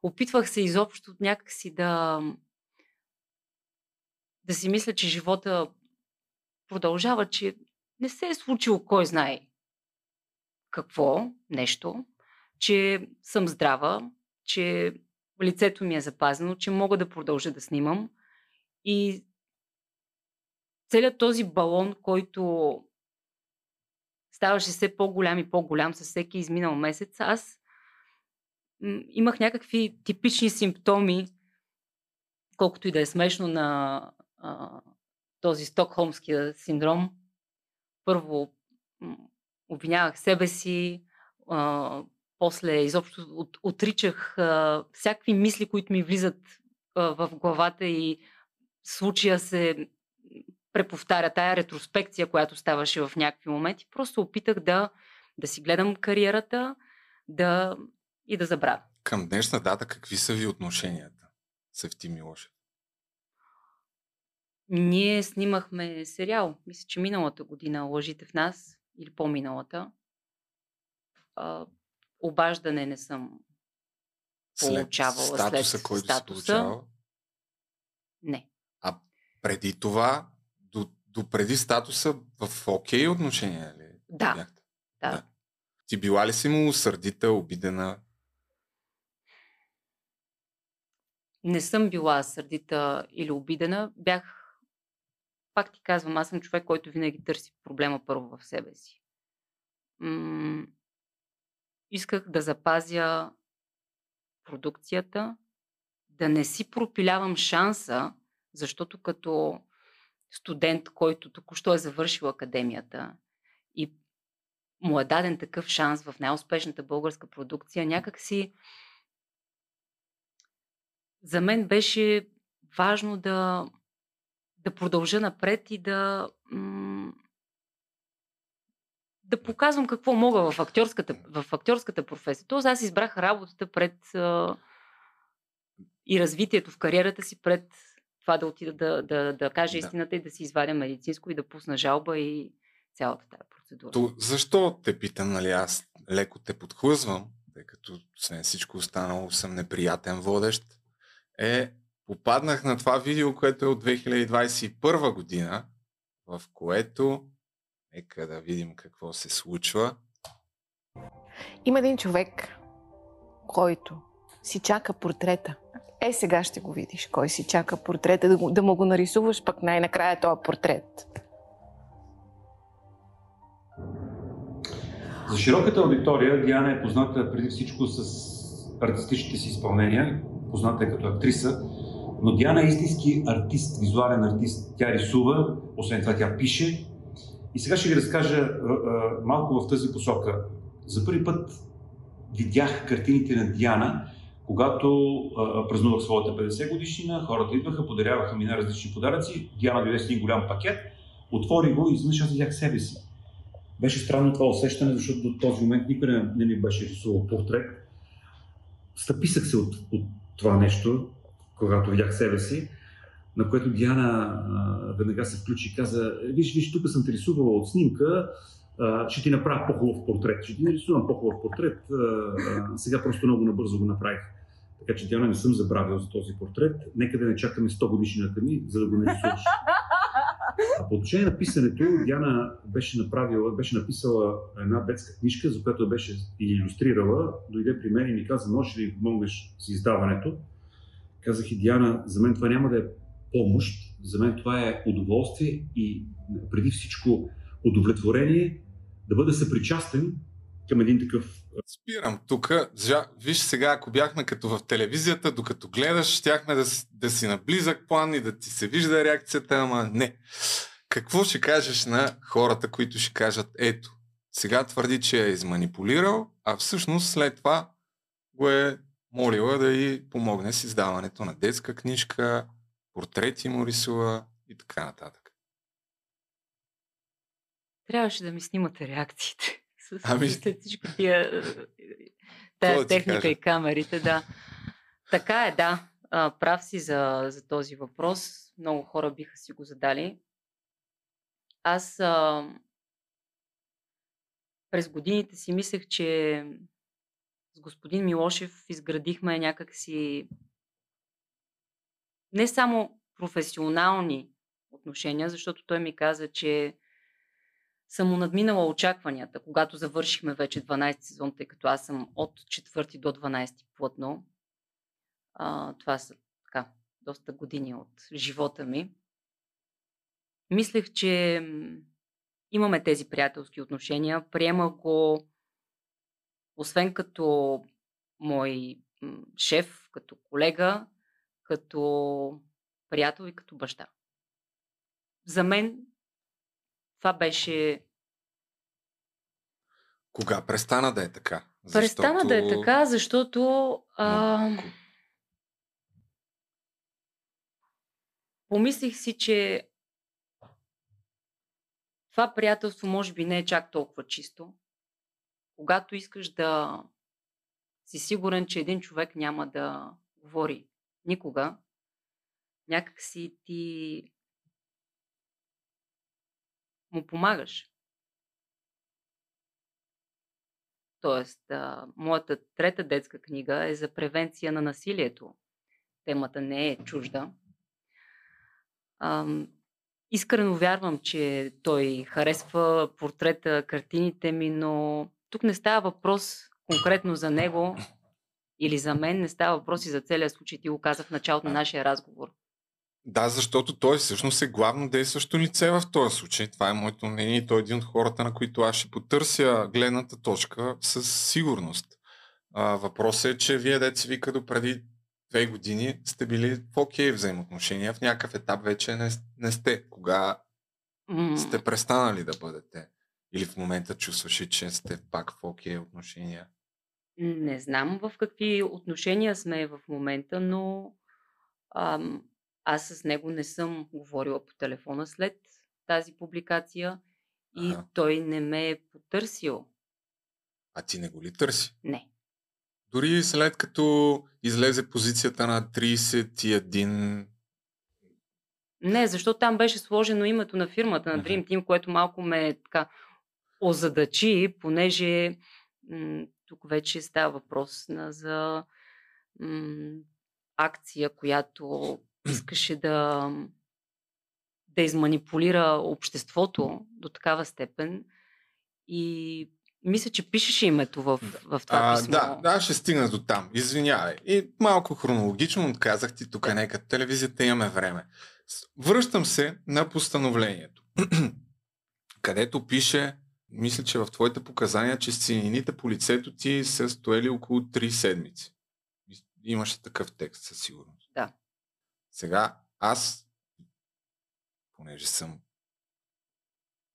опитвах се изобщо някакси да да си мисля, че живота продължава, че не се е случило кой знае какво, нещо, че съм здрава, че лицето ми е запазено, че мога да продължа да снимам. И целият този балон, който ставаше все по-голям и по-голям със всеки изминал месец, аз имах някакви типични симптоми, колкото и да е смешно на а, този стокхолмския синдром. Първо обвинявах себе си, а, после изобщо от, отричах а, всякакви мисли, които ми влизат а, в главата и случая се преповтаря тая ретроспекция, която ставаше в някакви моменти. Просто опитах да, да си гледам кариерата да, и да забравя. Към днешна дата какви са ви отношенията с Евти Милошев? Ние снимахме сериал. Мисля, че миналата година Лъжите в нас или по-миналата. А, обаждане не съм получавала след статуса, който статуса. получава? Не. А преди това, до, преди статуса, в окей отношения ли? Да. да. да. Ти била ли си му сърдита, обидена? Не съм била сърдита или обидена. Бях, пак ти казвам, аз съм човек, който винаги търси проблема първо в себе си. М- исках да запазя продукцията, да не си пропилявам шанса, защото като студент, който току-що е завършил академията и му е даден такъв шанс в най-успешната българска продукция, някак си за мен беше важно да, да продължа напред и да, да показвам какво мога в актьорската, в актьорската професия. Тоест аз избрах работата пред и развитието в кариерата си пред това да отида да, да, да кажа да. истината и да си извадя медицинско и да пусна жалба и цялата тази процедура. То, защо те питам, нали аз леко те подхлъзвам, тъй като освен всичко останало съм неприятен водещ, е попаднах на това видео, което е от 2021 година, в което Нека да видим какво се случва. Има един човек, който си чака портрета. Е, сега ще го видиш, кой си чака портрета, да, да му го нарисуваш пък най-накрая този портрет. За широката аудитория Диана е позната преди всичко с артистичните си изпълнения, позната е като актриса, но Диана е истински артист, визуален артист. Тя рисува, освен това тя пише, и сега ще ви разкажа малко в тази посока. За първи път видях картините на Диана, когато а, празнувах своята 50 годишнина, хората идваха, подаряваха ми на различни подаръци, Диана дойде с един голям пакет, отвори го и изведнъж аз видях себе си. Беше странно това усещане, защото до този момент никой не, не ми беше рисувал портрет. Стъписах се от, от това нещо, когато видях себе си на което Диана а, веднага се включи и каза, виж, виж, тук съм те рисувала от снимка, ще ти направя по-хубав портрет. Ще ти нарисувам по-хубав портрет. А, сега просто много набързо го направих. Така че Диана не съм забравил за този портрет. Нека да не чакаме 100 годишнината ми, за да го нарисуваш. А по отношение на писането, Диана беше направила, беше написала една детска книжка, за която беше иллюстрирала. Дойде при мен и ми каза, можеш ли помогнеш с издаването? Казах и Диана, за мен това няма да е помощ. За мен това е удоволствие и преди всичко удовлетворение да бъда съпричастен към един такъв. Спирам тук. Виж сега, ако бяхме като в телевизията, докато гледаш, щяхме да, да си на близък план и да ти се вижда реакцията, ама не. Какво ще кажеш на хората, които ще кажат, ето, сега твърди, че е изманипулирал, а всъщност след това го е молила да й помогне с издаването на детска книжка, портрети му рисува и така нататък. Трябваше да ми снимате реакциите. С ами... всичко тия, тая техника и камерите, да. Така е, да. А, прав си за, за този въпрос. Много хора биха си го задали. Аз а, през годините си мислех, че с господин Милошев изградихме някакси не само професионални отношения, защото той ми каза, че съм надминала очакванията, когато завършихме вече 12 сезон, тъй като аз съм от 4 до 12 плътно. А, това са така, доста години от живота ми. Мислех, че имаме тези приятелски отношения. Приемах го, освен като мой шеф, като колега, като приятел и като баща. За мен това беше. Кога престана да е така? Защото... Престана да е така, защото. А... Помислих си, че това приятелство може би не е чак толкова чисто. Когато искаш да си сигурен, че един човек няма да говори никога, някак си ти му помагаш. Тоест, а, моята трета детска книга е за превенция на насилието. Темата не е чужда. А, искрено вярвам, че той харесва портрета, картините ми, но тук не става въпрос конкретно за него или за мен, не става въпрос и за целия случай. Ти го казах в началото на нашия разговор. Да, защото той всъщност е главно действащо лице в този случай. Това е моето мнение и той е един от хората, на които аз ще потърся гледната точка със сигурност. А, въпросът е, че вие деца вика до преди две години сте били в окей взаимоотношения, в някакъв етап вече не, не сте. Кога сте престанали да бъдете? Или в момента чувстваш, че сте пак в окей отношения? Не знам в какви отношения сме в момента, но ам, аз с него не съм говорила по телефона след тази публикация и Аха. той не ме е потърсил. А ти не го ли търси? Не. Дори след като излезе позицията на 31 Не, защото там беше сложено името на фирмата, на. Dream Team, което малко ме така озадачи, понеже м- тук вече става въпрос на, за м- акция, която искаше да, да изманипулира обществото до такава степен. И мисля, че пишеше името в, в това А, писмо. да, да, ще стигна до там. Извинявай. И малко хронологично отказах ти тук, нека телевизията имаме време. Връщам се на постановлението, където пише, мисля, че в твоите показания, че синините по лицето ти са стоели около 3 седмици. Имаше такъв текст със сигурност. Да. Сега аз, понеже съм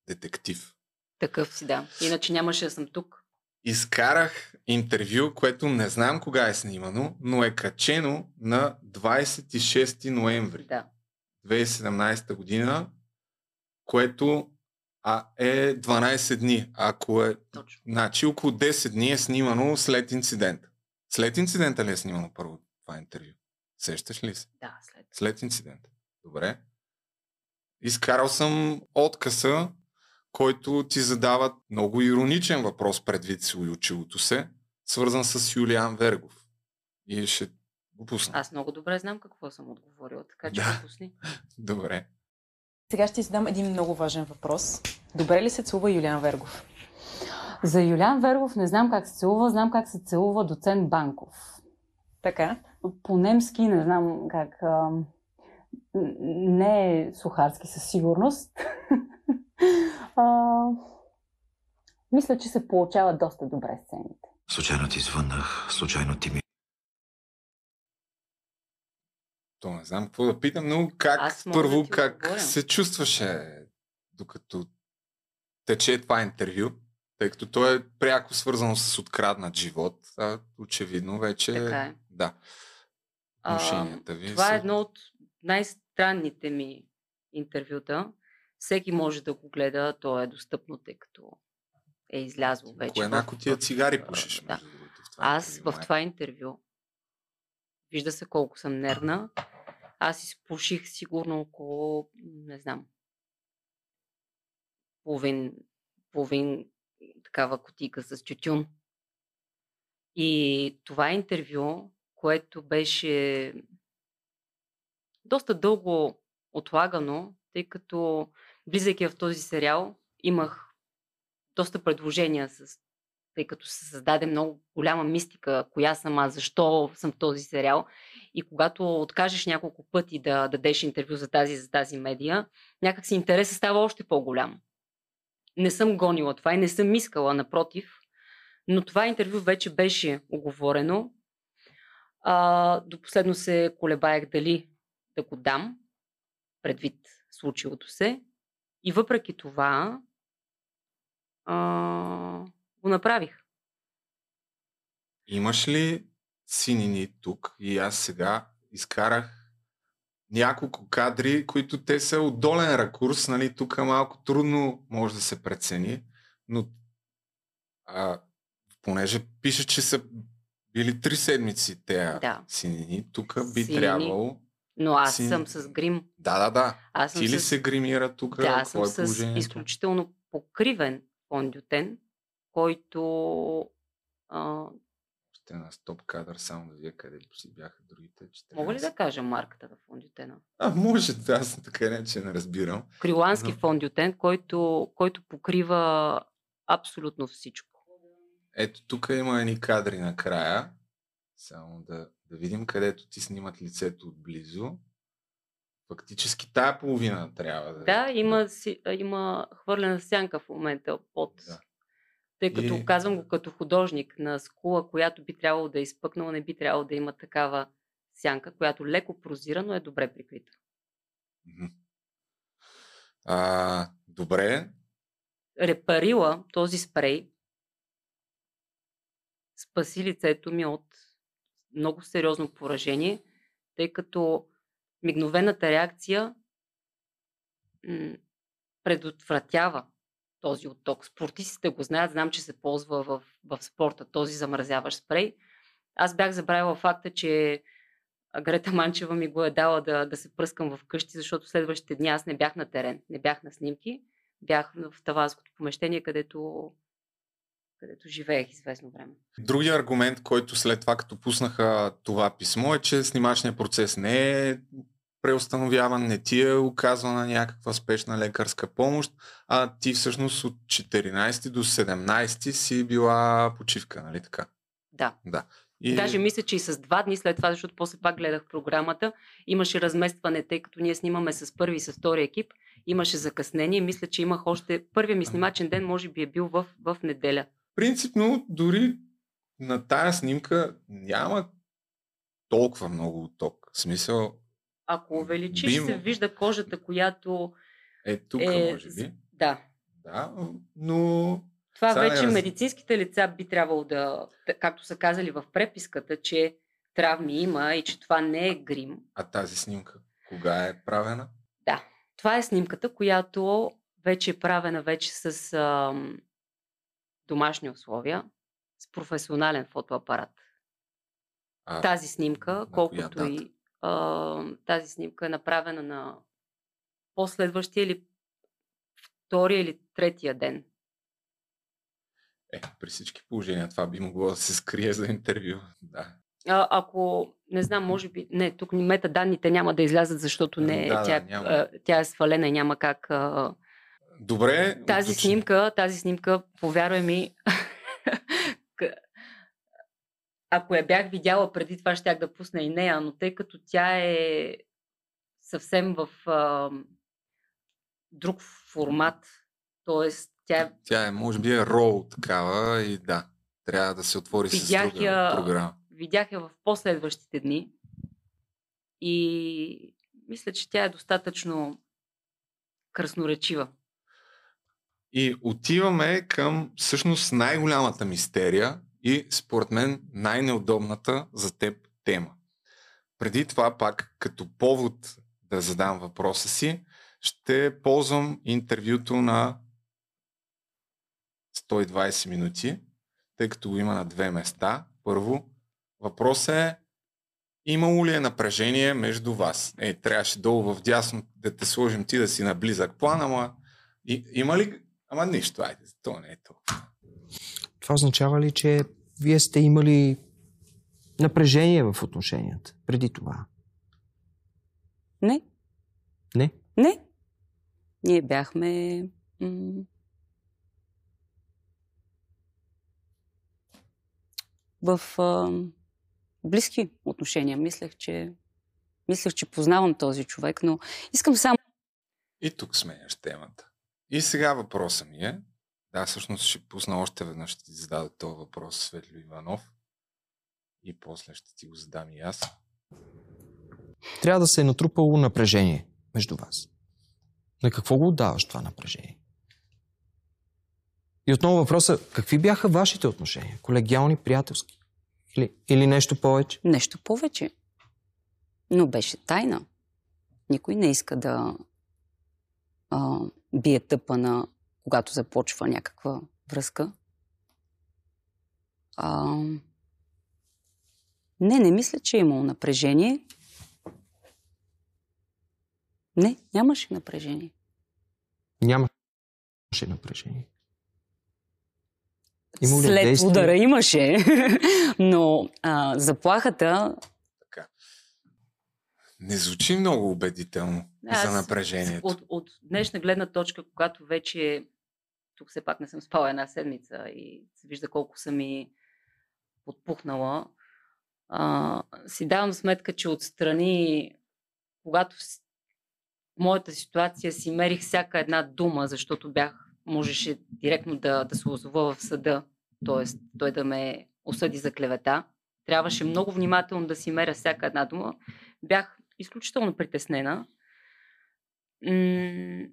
детектив, Такъв си, да. Иначе нямаше да съм тук. изкарах интервю, което не знам кога е снимано, но е качено на 26 ноември Да. 2017 година, което а, е 12 дни. Ако е, Точно. значи около 10 дни е снимано след инцидента. След инцидента ли е снимано първо това интервю? Сещаш ли се? Да, след. След инцидента. Добре. Изкарал съм откъса, който ти задава много ироничен въпрос предвид си училото се, свързан с Юлиан Вергов. И ще го пусна. Аз много добре знам какво съм отговорила, така че Да. да. пусни. Добре. Сега ще ти задам един много важен въпрос. Добре ли се целува Юлиан Вергов? За Юлян Вергов не знам как се целува, знам как се целува доцент Банков. Така. По-немски не знам как. А, не е сухарски със сигурност. а, мисля, че се получават доста добре сцените. Случайно ти звъннах, случайно ти ми То не знам какво да питам, но как Аз първо да как отговоря. се чувстваше докато тече това интервю, тъй като то е пряко свързано с откраднат живот, а очевидно вече Така е. Да. Отношенията ви Това са- е едно от най-странните ми интервюта. Всеки може да го гледа, то е достъпно, тъй като е излязло вече. Кое една котия цигари пушиш, да. между другото, в това Аз интервю, в това интервю, вижда се колко съм нервна, аз изпуших сигурно около, не знам, половин, половин такава котика с тютюн. И това интервю, което беше доста дълго отлагано, тъй като влизайки в този сериал, имах доста предложения, с, тъй като се създаде много голяма мистика, коя съм аз, защо съм в този сериал. И когато откажеш няколко пъти да дадеш интервю за тази за тази медия, някак си интересът става още по-голям. Не съм гонила това и не съм искала, напротив. Но това интервю вече беше оговорено. А, до последно се колебаях дали да го дам, предвид случилото се. И въпреки това а, го направих. Имаш ли синини тук и аз сега изкарах няколко кадри, които те са от долен ракурс, нали, тук малко трудно може да се прецени, но а, понеже пише, че са били три седмици тези Да. синини, тук би Синини. трябвало... Но аз Си- съм с грим. Да, да, да. Аз Ти ли с... се гримира тук? Да, аз съм е с изключително покривен фондютен, който а, Ще на стоп кадър само да вие къде си бяха другите 14. мога ли да кажа марката на фондютена? А, може, да, аз така не, че не разбирам. Крилански Но- фондютен, който, който покрива абсолютно всичко. Ето, тук има едни кадри накрая. Само да, да видим където ти снимат лицето отблизо. Фактически тая половина трябва да... Да, има, си, има хвърлена сянка в момента под. Да. Тъй като И- казвам го като художник на скула, която би трябвало да е изпъкнала, не би трябвало да има такава сянка, която леко прозира, но е добре прикрита. А, добре. Репарила, този спрей, спаси лицето ми от много сериозно поражение, тъй като мигновената реакция предотвратява този отток. Спортистите го знаят, знам, че се ползва в, в спорта този замразяващ спрей. Аз бях забравила факта, че Грета Манчева ми го е дала да, да се пръскам в къщи, защото следващите дни аз не бях на терен, не бях на снимки, бях в таванското помещение, където, където живеех известно време. Другия аргумент, който след това, като пуснаха това писмо, е, че снимачният процес не е преустановяван, не ти е оказвана някаква спешна лекарска помощ, а ти всъщност от 14 до 17 си била почивка, нали така? Да. Да. И... Даже мисля, че и с два дни след това, защото после пак гледах програмата, имаше разместване, тъй като ние снимаме с първи и с втори екип, имаше закъснение. Мисля, че имах още... Първият ми снимачен ден може би е бил в, в неделя. Принципно, дори на тая снимка няма толкова много отток. В смисъл, Ако увеличиш, Би- се вижда кожата, която... е тук, Е, може би. Да. Да, но Това Сега не вече раз- медицинските лица би трябвало да, както са казали в преписката, че травми има и че това не е грим. а тази снимка кога е правена? Да, това е снимката, която вече е правена вече с ам, домашни условия, с професионален фотоапарат. А, Тази снимка, на колкото и ам, тази снимка е направена на последващия или втория или третия ден. Е, при всички положения това би могло да се скрие за интервю. Да. А, ако, не знам, може би, не, тук ни метаданните няма да излязат, защото не, Да, да, тя, няма. а, тя е свалена и няма как. А, Добре. тази уточни- снимка, тази снимка, повярвай ми, ако я бях видяла преди това, щях да пусна и нея, но тъй като тя е съвсем в а, друг формат, т.е. тя е Тя е, може би е рол такава и да, трябва да се отвори с Видях друга я- програма. видях я в последващите дни и мисля, че тя е достатъчно красноречива. И отиваме към всъщност най-голямата мистерия и според мен най-неудобната за теб тема. Преди това пак като повод да задам въпроса си, ще ползвам интервюто на 120 минути, тъй като го има на две места. Първо, въпросът е имало ли е напрежение между вас? Е, трябваше долу в дясно да те сложим ти да си на близък план, ама и, има ли... Ама нищо, айде, то не е толкова. Това означава ли, че вие сте имали напрежение в отношенията преди това? Не, Не? не. Ние бяхме м- в а, близки отношения. Мислех, че мислех, че познавам този човек, но искам само И тук сменяш темата. И сега въпросът ми е, да, всъщност ще пусна още веднъж, ще ти задада този въпрос Светло Иванов и после ще ти го задам и аз. Трябва да се е натрупало напрежение между вас. На какво го отдаваш това напрежение? И отново въпросът, какви бяха вашите отношения? Колегиални, приятелски? Или, или нещо повече? нещо повече. Но беше тайна. Никой не иска да а, бие тъпа на когато започва някаква връзка. А, не, не мисля, че е имало напрежение. Не, нямаше напрежение. Нямаше напрежение. Има ли След действие? удара имаше, но а, заплахата. Не звучи много убедително Аз за напрежението. От, от днешна гледна точка, когато вече тук все пак не съм спала една седмица и се вижда колко съм и подпухнала, а, си давам сметка, че отстрани, когато в моята ситуация си мерих всяка една дума, защото бях, можеше директно да, да се озова в съда, т.е. той да ме осъди за клевета. Трябваше много внимателно да си меря всяка една дума. Бях изключително притеснена. М-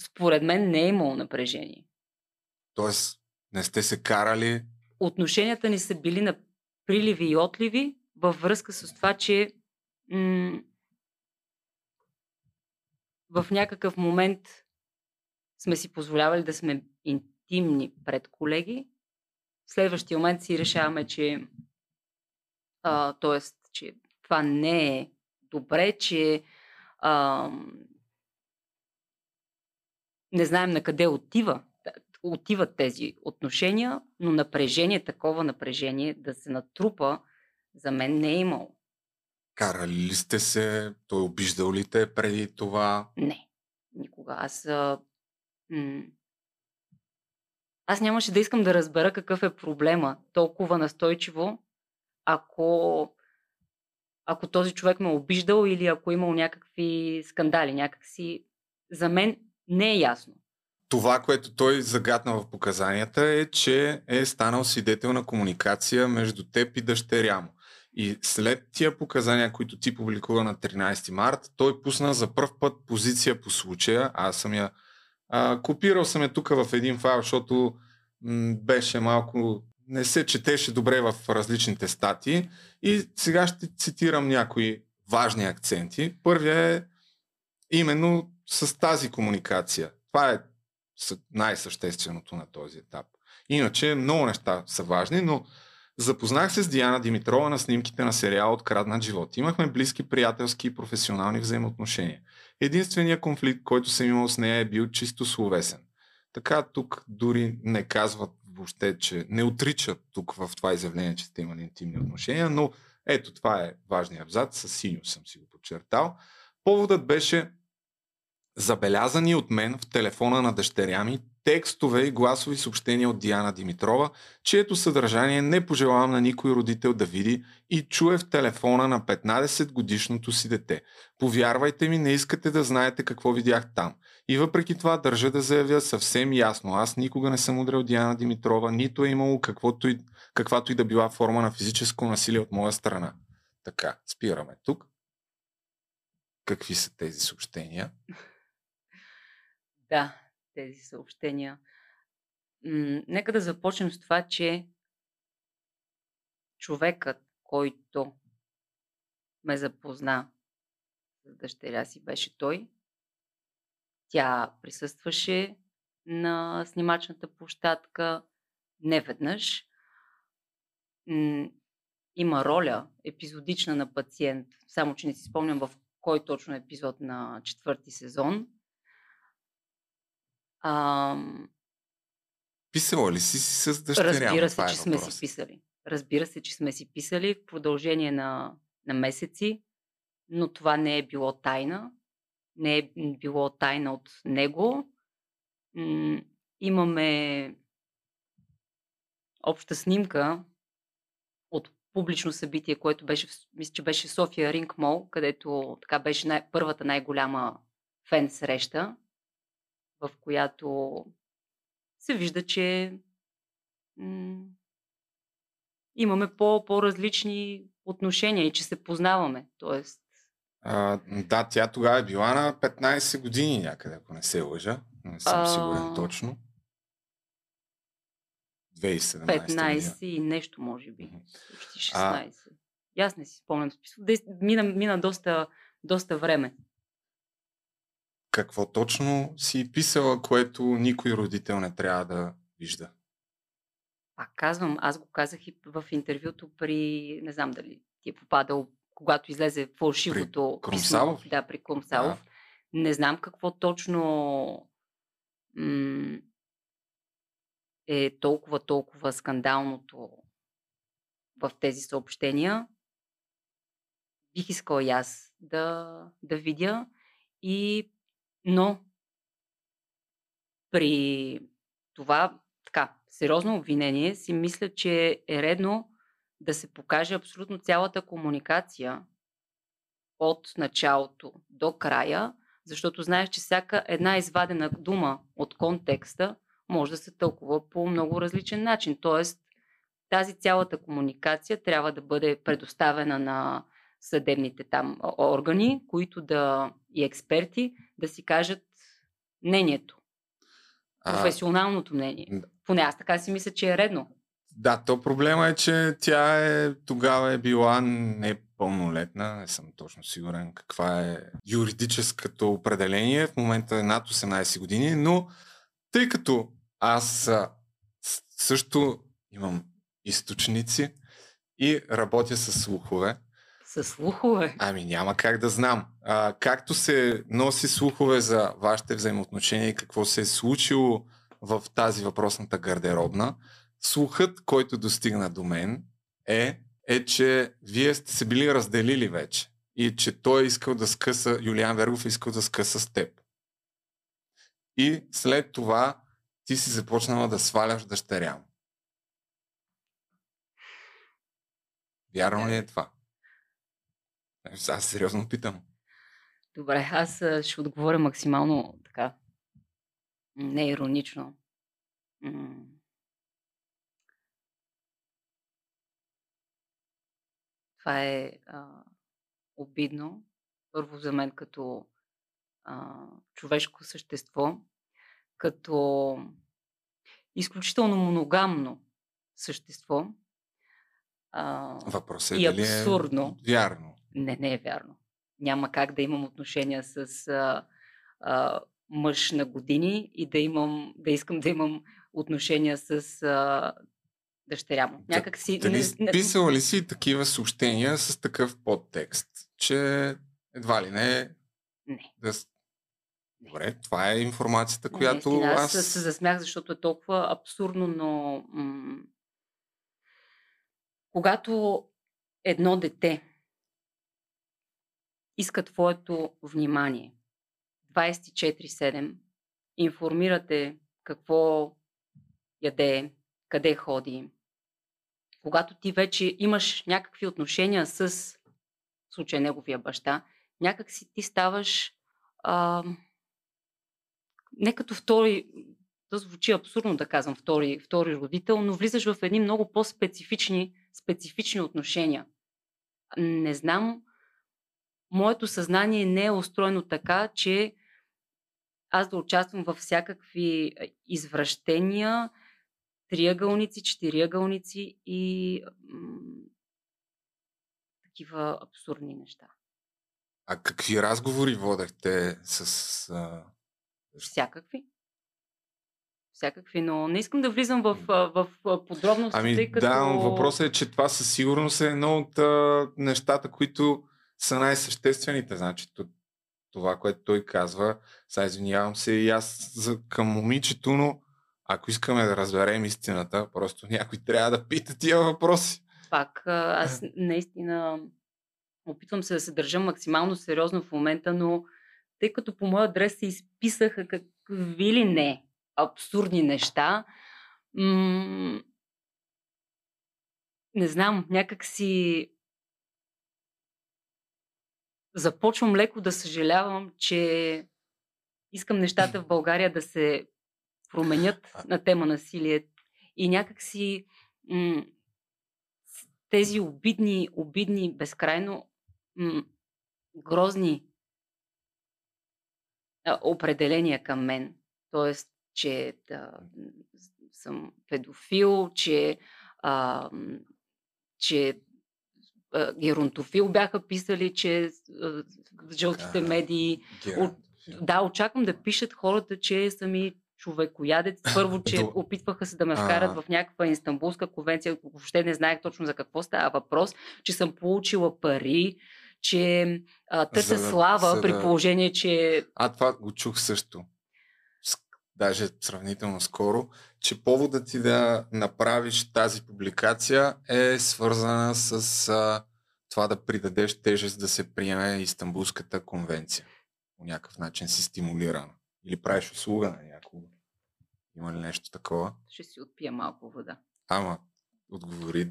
според мен не е имало напрежение. Тоест, не сте се карали. Отношенията ни са били на приливи и отливи във връзка с това, че м- в някакъв момент сме си позволявали да сме интимни пред колеги. В следващия момент си решаваме, че а, тоест, че това не е добре, че а, не знаем на къде отива, отиват тези отношения, но напрежение, такова напрежение да се натрупа, за мен не е имало. Карали ли сте се? Той обиждал ли те преди това? Не, никога. Аз. А, м- аз нямаше да искам да разбера какъв е проблема толкова настойчиво, ако, ако този човек ме е обиждал или ако е имал някакви скандали, някакси. За мен не е ясно. Това, което той загадна в показанията е, че е станал свидетел на комуникация между теб и дъщеря му. И след тия показания, които ти публикува на 13 март, той пусна за първ път позиция по случая. Аз съм я а, копирал съм я тук в един файл, защото м- беше малко не се четеше добре в различните статии. И сега ще цитирам някои важни акценти. Първият е именно с тази комуникация. Това е най-същественото на този етап. Иначе много неща са важни, но запознах се с Диана Димитрова на снимките на сериала Откраднат живот. Имахме близки приятелски и професионални взаимоотношения. Единственият конфликт, който съм имал с нея е бил чисто словесен. Така тук дори не казват въобще, че не отричат тук в това изявление, че сте имали интимни отношения, но ето това е важният абзац, с синьо съм си го подчертал. Поводът беше забелязани от мен в телефона на дъщеря ми текстове и гласови съобщения от Диана Димитрова, чието съдържание не пожелавам на никой родител да види и чуе в телефона на 15 годишното си дете. Повярвайте ми, не искате да знаете какво видях там. И въпреки това държа да заявя съвсем ясно. Аз никога не съм удрял Диана Димитрова, нито е имало каквото и, каквато и да била форма на физическо насилие от моя страна. Така, спираме тук. Какви са тези съобщения? Да, тези съобщения. Нека да започнем с това, че човекът, който ме запозна с дъщеря си, беше той. Тя присъстваше на снимачната площадка не веднъж. М- има роля епизодична на пациент, само че не си спомням в кой точно епизод на четвърти сезон. Ам, Писала ли си с дъщеря? Разбира се, е че сме си писали. Разбира се, че сме си писали в продължение на, на месеци, но това не е било тайна. Не е било тайна от него. Имаме обща снимка от публично събитие, което беше, мисля, че беше София Ринг Мол, където така беше най- първата най-голяма фен среща, в която се вижда, че м- имаме по- по-различни отношения и че се познаваме. Тоест, А, да, тя тогава е била на 15 години някъде, ако не се лъжа. Не съм А, сигурен точно. 2017 15 година. и нещо, може би. Почти А- 16. И аз не си спомням. Мина, мина доста, доста време. Какво точно си писала, което никой родител не трябва да вижда? Пак казвам, аз го казах и в интервюто при, не знам дали ти е попадал, когато излезе фалшивото При писмо. Да, при Крумсалов. Не знам какво точно м- е толкова, толкова скандалното в тези съобщения. Бих искала и аз да, да видя. И, но при това така, сериозно обвинение си мисля, че е редно да се покаже абсолютно цялата комуникация от началото до края, защото знаеш, че всяка една извадена дума от контекста може да се тълкува по много различен начин. Тоест, тази цялата комуникация трябва да бъде предоставена на съдебните там органи, които да и експерти да си кажат мнението, професионалното мнение. Поне аз така си мисля, че е редно. Да, то проблема е, че тя е, тогава е била непълнолетна, не съм точно сигурен каква е юридическото определение, в момента е над 18 години, но тъй като аз също имам източници и работя с слухове, С слухове. Ами няма как да знам. А, както се носи слухове за вашите взаимоотношения и какво се е случило в тази въпросната гардеробна, слухът, който достигна до мен е, е, че вие сте се били разделили вече и че той е искал да скъса, Юлиан Вергов е искал да скъса с теб. И след това ти си започнала да сваляш дъщеря му. Вярно ли е това? Аз сериозно питам. Добре, аз ще отговоря максимално така. Не иронично. Това е а, обидно. Първо за мен като а, човешко същество, като изключително моногамно същество. А, Въпросът е И дали абсурдно. е вярно. Не, не е вярно. Няма как да имам отношения с а, а, мъж на години и да, имам, да искам да имам отношения с а, дъщеря му. Някак си... Дали не- не- писала ли си такива съобщения с такъв подтекст, че едва ли не Не. да... Добре, това е информацията, която Наистина, аз... аз се засмях, защото е толкова абсурдно, но м- когато едно дете иска твоето внимание 24-7, информирате какво яде, къде ходи, когато ти вече имаш някакви отношения с в случая неговия баща, някак си ти ставаш а, не като втори, да звучи абсурдно да казвам втори, втори родител, но влизаш в едни много по-специфични специфични отношения. Не знам, моето съзнание не е устроено така, че аз да участвам във всякакви извращения, триъгълници, четириъгълници и м- такива абсурдни неща. А какви разговори водехте с... А... Всякакви. Всякакви, но не искам да влизам в, в а, подробности, Ами тъй като... да, но въпросът е, че това със сигурност е едно от а, нещата, които са най-съществените. Значи това, което той казва, сега извинявам се и аз за, към момичето, но ако искаме да разберем истината, просто някой трябва да пита тия въпроси. пак аз наистина опитвам се да се държа максимално сериозно в момента, но тъй като по моя адрес се изписаха какви ли не абсурдни неща, м- не знам, някак си започвам леко да съжалявам, че искам нещата в България да се променят на тема насилие и някак си м- тези обидни, обидни, безкрайно м- грозни а, определения към мен. Тоест, че да, съм педофил, че, а, че а, геронтофил бяха писали, че а, жълтите медии. Да, очаквам да пишат хората, че съм и човекоядец. Първо, че опитваха се да ме вкарат в някаква Истанбулска конвенция. Въобще не знаех точно за какво става въпрос, че съм получила пари, че а, търся да- слава, за при да- положение, че А това го чух също. Даже сравнително скоро, че поводът ти да направиш тази публикация е свързана с а, това да придадеш тежест да се приеме Истанбулската конвенция. По някакъв начин си стимулирана. Или правиш услуга на някого. Има ли нещо такова? ще си отпия малко вода. Ама, отговори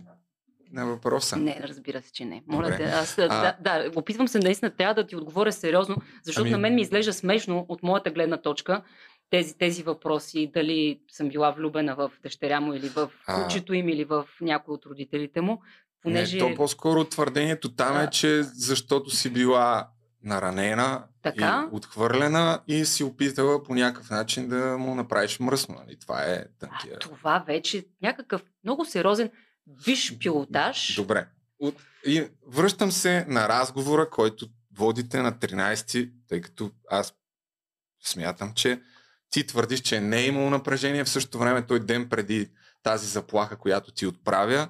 на въпроса. Не, разбира се, че не. Моля Добре. те, аз А- да, да, опитвам се наистина, трябва да ти отговоря сериозно, защото Ами- на мен ми изглежда смешно от моята гледна точка тези, тези въпроси, дали съм била влюбена в дъщеря му или в А. им или в някой от родителите му, понеже... Не, то по-скоро твърдението там е, че защото си била наранена Така. и отхвърлена и си опитала по някакъв начин да му направиш мръсно. Нали? Това е тънкия. А, това вече някакъв много сериозен виш пилотаж. Добре. От... И връщам се на разговора, който водите на 13, тъй като аз смятам, че ти твърдиш, че не е имало напрежение, в същото време той ден преди тази заплаха, която ти отправя,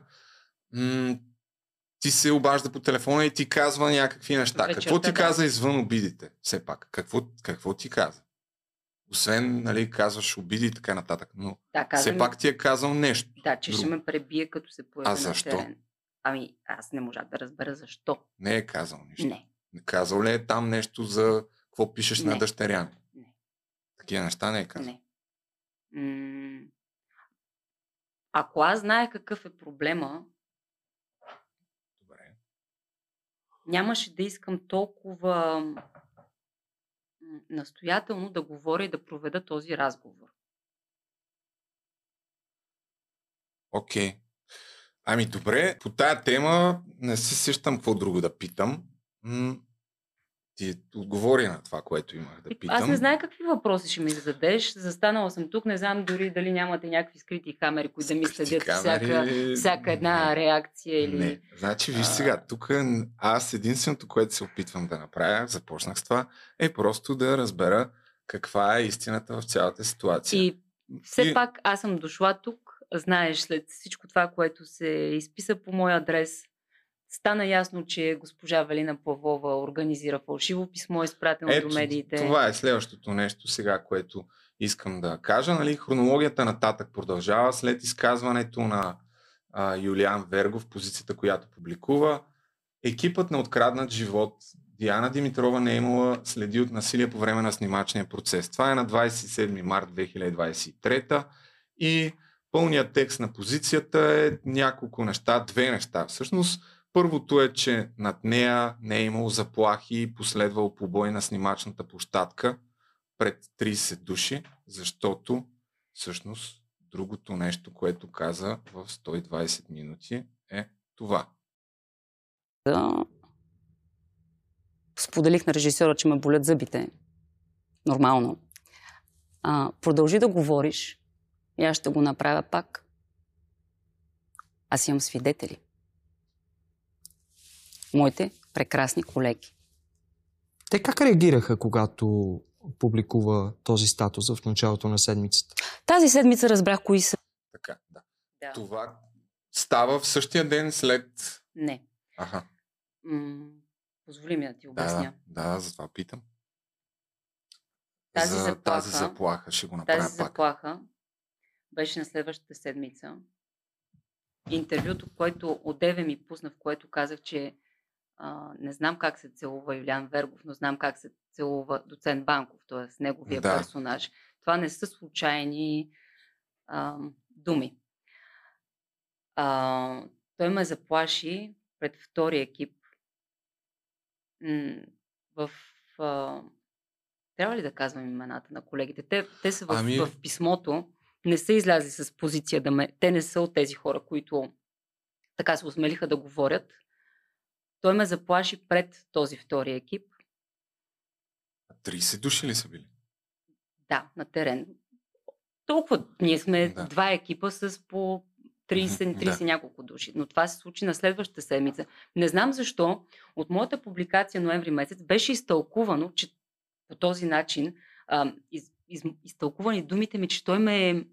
ти се обажда по телефона и ти казва някакви неща. Вечерта, какво ти да. каза извън обидите? Все пак. Какво, какво ти каза? Освен, нали, казваш обиди и така нататък. Но Да, каза все пак ти е казал нещо. Да, че ще друго. ме пребие, като се появи А на защо? терен. Ами, аз не можах да разбера защо. Не е казал нищо. Не. Казал ли е там нещо за какво пишеш на Не. дъщеря ми? Не. Такива неща не е казал. Не. М- Ако аз знае какъв е проблема, Добре. Нямаше да искам толкова настоятелно да говоря и да проведа този разговор. Окей. Ами добре, по тая тема не се сещам какво друго да питам. Ти отговори на това, което имах да питам. Аз не знае какви въпроси ще ми зададеш. Застанала съм тук, не знам дори дали нямате някакви скрити камери, които да ми следят камери, всяка, всяка една реакция или... Не. Значи, виж сега, тук аз единственото, което се опитвам да направя, започнах с това, е просто да разбера каква е истината в цялата ситуация. И все И- пак аз съм дошла тук, знаеш, след всичко това, което се изписа по мой адрес, стана ясно, че госпожа Велина Павлова организира фалшиво писмо, изпратено Ето, до медиите. това е следващото нещо сега, което искам да кажа. Нали, хронологията нататък продължава след изказването на а, Юлиан Вергов, позицията, която публикува. Екипът на откраднат живот Диана Димитрова не е имала следи от насилие по време на снимачния процес. Това е на 27 март 2023 и пълният текст на позицията е няколко неща, две неща. Всъщност, първото е, че над нея не е имало заплахи и последвал побой на снимачната площадка пред 30 души, защото всъщност другото нещо, което каза в 120 минути е това. да споделих на режисьора, че ме болят зъбите. Нормално. А, продължи да говориш и аз ще го направя пак. Аз имам свидетели. Моите прекрасни колеги. Те как реагираха, когато публикува този статус в началото на седмицата? Тази седмица разбрах кои са. Така, да. Да. Това става в същия ден след... Не. Аха, М- позволи ми да ти да, обясня. да, да, затова питам. Тази За заплаха- тази заплаха ще го направя Тази пак. заплаха беше на следващата седмица. Интервюто, което одеве ми пусна, в което казах, че а, не знам как се целува Юлиан Вергов, но знам как се целува доцент Банков, т.е. неговия Да. персонаж. Това не са случайни а, думи. А, той ме заплаши пред втори екип м, в... А, трябва ли да казвам имената на колегите? Те, те са в, Ами- в писмото, не са излязли с позиция да ме... Те не са от тези хора, които така се осмелиха да говорят. Той ме заплаши пред този втори екип. 30 души ли са били? Да, на терен. Толкова. Ние сме Да. два екипа с по 30, 30 Да. няколко души. Но това се случи на следващата седмица. Не знам защо от моята публикация ноември месец беше изтълкувано, че по този начин а, из, из, изтълкувани думите ми, че той ме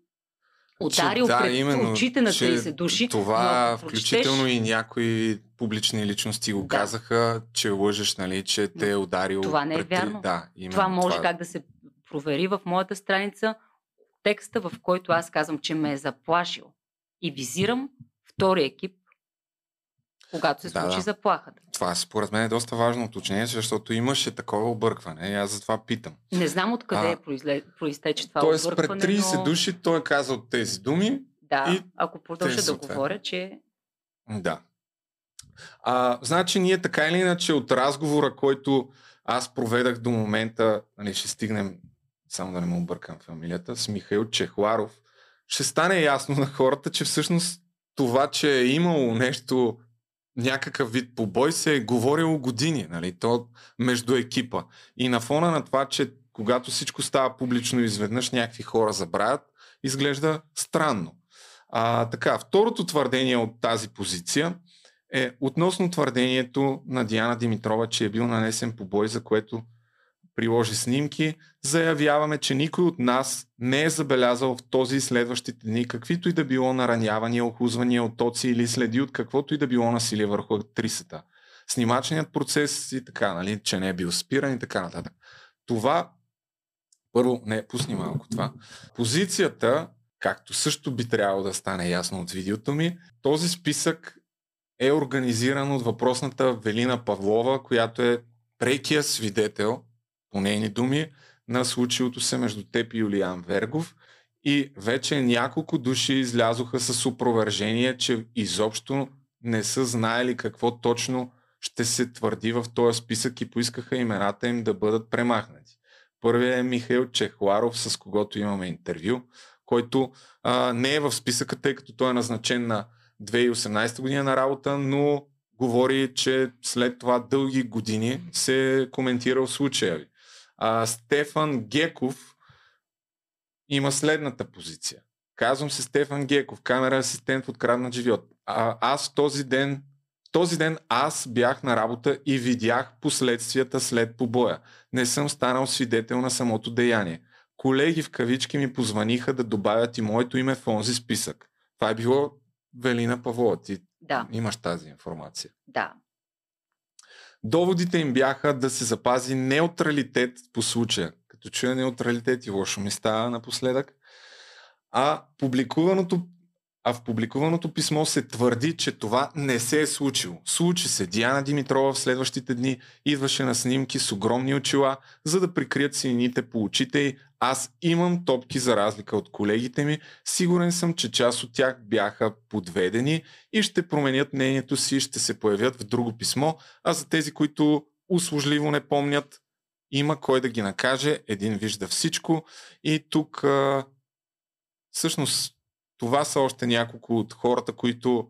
ударил Че, пред именно, очите на че 30 души. но Това, ако включително прочетеш- и някои публични личности го Да. казаха, че лъжеш, нали, че те е ударил. Това не е пред- вярно. Да, именно Това може как да се провери в моята страница. Текста, в който аз казвам, че ме е заплашил. И визирам втори екип, когато се Да, случи да. заплахата. Това според мен е доста важно уточнение, защото имаше такова объркване и аз затова питам. Не знам откъде А, произле... проистече това Тоест пред объркване, 30 но... души той е казал тези думи. Да, и ако продължа да говоря, че Да. А, значи ние така или иначе от разговора, който аз проведах до момента, нали, ще стигнем, само да не му объркам фамилията, с Михаил Чехларов, ще стане ясно на хората, че всъщност това, че е имало нещо, някакъв вид побой, се е говорило години, нали, то между екипа. И на фона на това, че когато всичко става публично изведнъж някакви хора забравят, изглежда странно. А, така, второто твърдение от тази позиция е относно твърдението на Диана Димитрова, че е бил нанесен побой, за което приложи снимки. Заявяваме, че никой от нас не е забелязал в този и следващите дни каквито и да било наранявания, охузвания, отоци или следи от каквото и да било насилие върху актрисата. Снимачният процес и така, нали, че не е бил спиран и така нататък. Това, първо, не, пусни малко това. Позицията, както също би трябвало да стане ясно от видеото ми, този списък е организиран от въпросната Велина Павлова, която е прекия свидетел, по нейни думи, на случилото се между теб и Юлиан Вергов. И вече няколко души излязоха с опровержение, че изобщо не са знаели какво точно ще се твърди в този списък и поискаха имената им да бъдат премахнати. Първият е Михаил Чехларов, с когото имаме интервю, който а, не е в списъка, тъй като той е назначен на 2018 година на работа, но говори, че след това дълги години се е коментирал случая ви. А, Стефан Геков има следната позиция. Казвам се Стефан Геков, камера асистент в откраднат живот. А, аз този ден, този ден аз бях на работа и видях последствията след побоя. Не съм станал свидетел на самото деяние. Колеги в кавички ми позваниха да добавят и моето име в онзи списък. Това е било Велина Павлова. Ти да, имаш тази информация. да. Доводите им бяха да се запази неутралитет по случая. Като чуя неутралитет и лошо ми става напоследък. А, публикуваното, а в публикуваното писмо се твърди, че това не се е случило. Случи се. Диана Димитрова в следващите дни идваше на снимки с огромни очила, за да прикрият синините по очите й. Аз имам топки за разлика от колегите ми. Сигурен съм, че част от тях бяха подведени и ще променят мнението си ще се появят в друго писмо. А за тези, които услужливо не помнят, има кой да ги накаже. Един вижда всичко. И тук а, всъщност това са още няколко от хората, които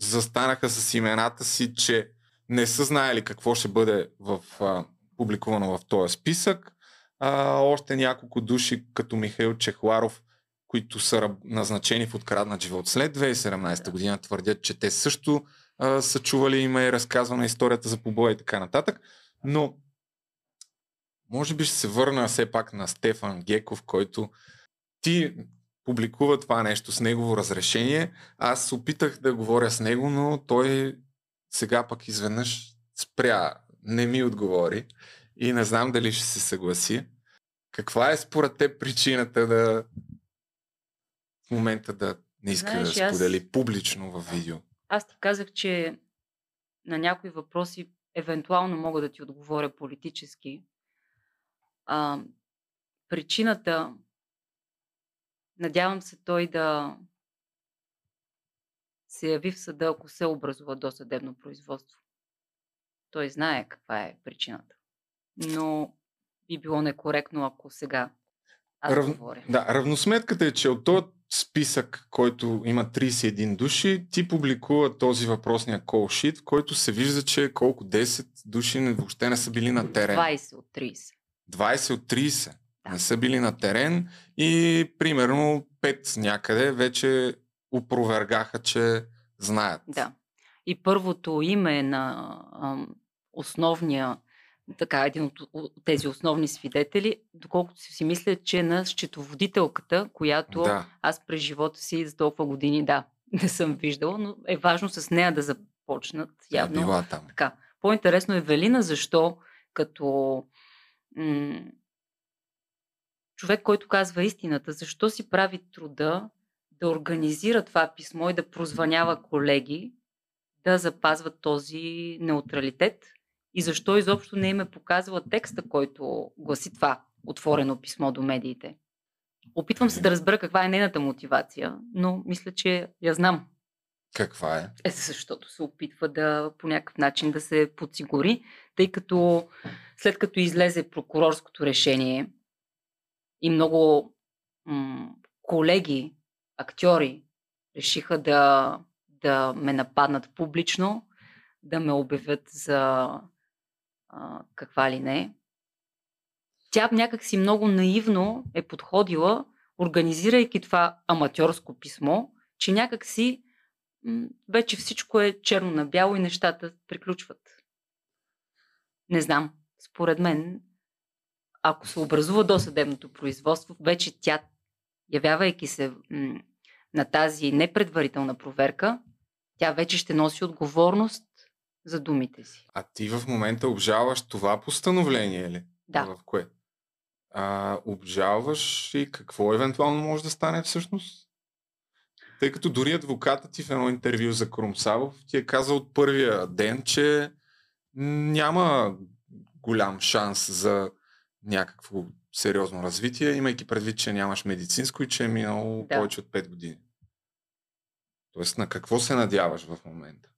застанаха с имената си, че не са знаели какво ще бъде в, а, публикувано в този списък. А, още няколко души, като Михаил Чехларов, които са назначени в откраднат живот след 2017 година, твърдят, че те също а, са чували има и разказвана историята за побоя и така нататък. Но може би ще се върна все пак на Стефан Геков, който ти публикува това нещо с негово разрешение. Аз опитах да говоря с него, но той сега пък изведнъж спря, не ми отговори и не знам дали ще се съгласи. Каква е според теб причината да в момента да не иска Знаеш, да аз- сподели публично в видео? Аз ти казах, че на някои въпроси евентуално мога да ти отговоря политически. А, причината, надявам се той да се яви в съда, ако се образува до съдебно производство. Той знае каква е причината. Но би било некоректно, ако сега аз Рав... говоря. Да, равносметката е, че от този списък, който има 31 души, ти публикува този въпросния sheet, в който се вижда, че колко 10 души въобще не са били на терен. 20 от 30. 20 от 30 не са били на терен и примерно 5 някъде вече опровергаха, че знаят. Да. И първото име на ам, основния, така, един от, тези основни свидетели, доколкото си мисля, че на счетоводителката, която Да. аз през живота си за толкова години, да, не съм виждала, но е важно с нея да започнат. Е Явно. била там. Така. По-интересно е Велина, защо като м- човек, който казва истината, защо си прави труда да организира това писмо и да прозванява колеги, да запазват този неутралитет и защо изобщо не им е показала текста, който гласи това отворено писмо до медиите. Опитвам се да разбера каква е нейната мотивация, но мисля, че я знам. Каква е? Е, защото се опитва да по някакъв начин да се подсигури, тъй като след като излезе прокурорското решение и много м- колеги, актьори решиха да, да ме нападнат публично, да ме обявят за а, каква ли не. Тя някакси много наивно е подходила, организирайки това аматьорско писмо, че някакси вече всичко е черно на бяло и нещата приключват. Не знам. Според мен, ако се образува досъдебното производство, вече тя, явявайки се м, на тази непредварителна проверка, тя вече ще носи отговорност за думите си. А ти в момента обжалваш това постановление ли? Да. В кое? А, обжалваш и какво евентуално може да стане всъщност? Тъй като дори адвокатът ти в едно интервю за Крумсалов ти е казал от първия ден, че няма голям шанс за някакво сериозно развитие, имайки предвид, че нямаш медицинско и че е минало Да. повече от 5 години. Тоест на какво се надяваш в момента?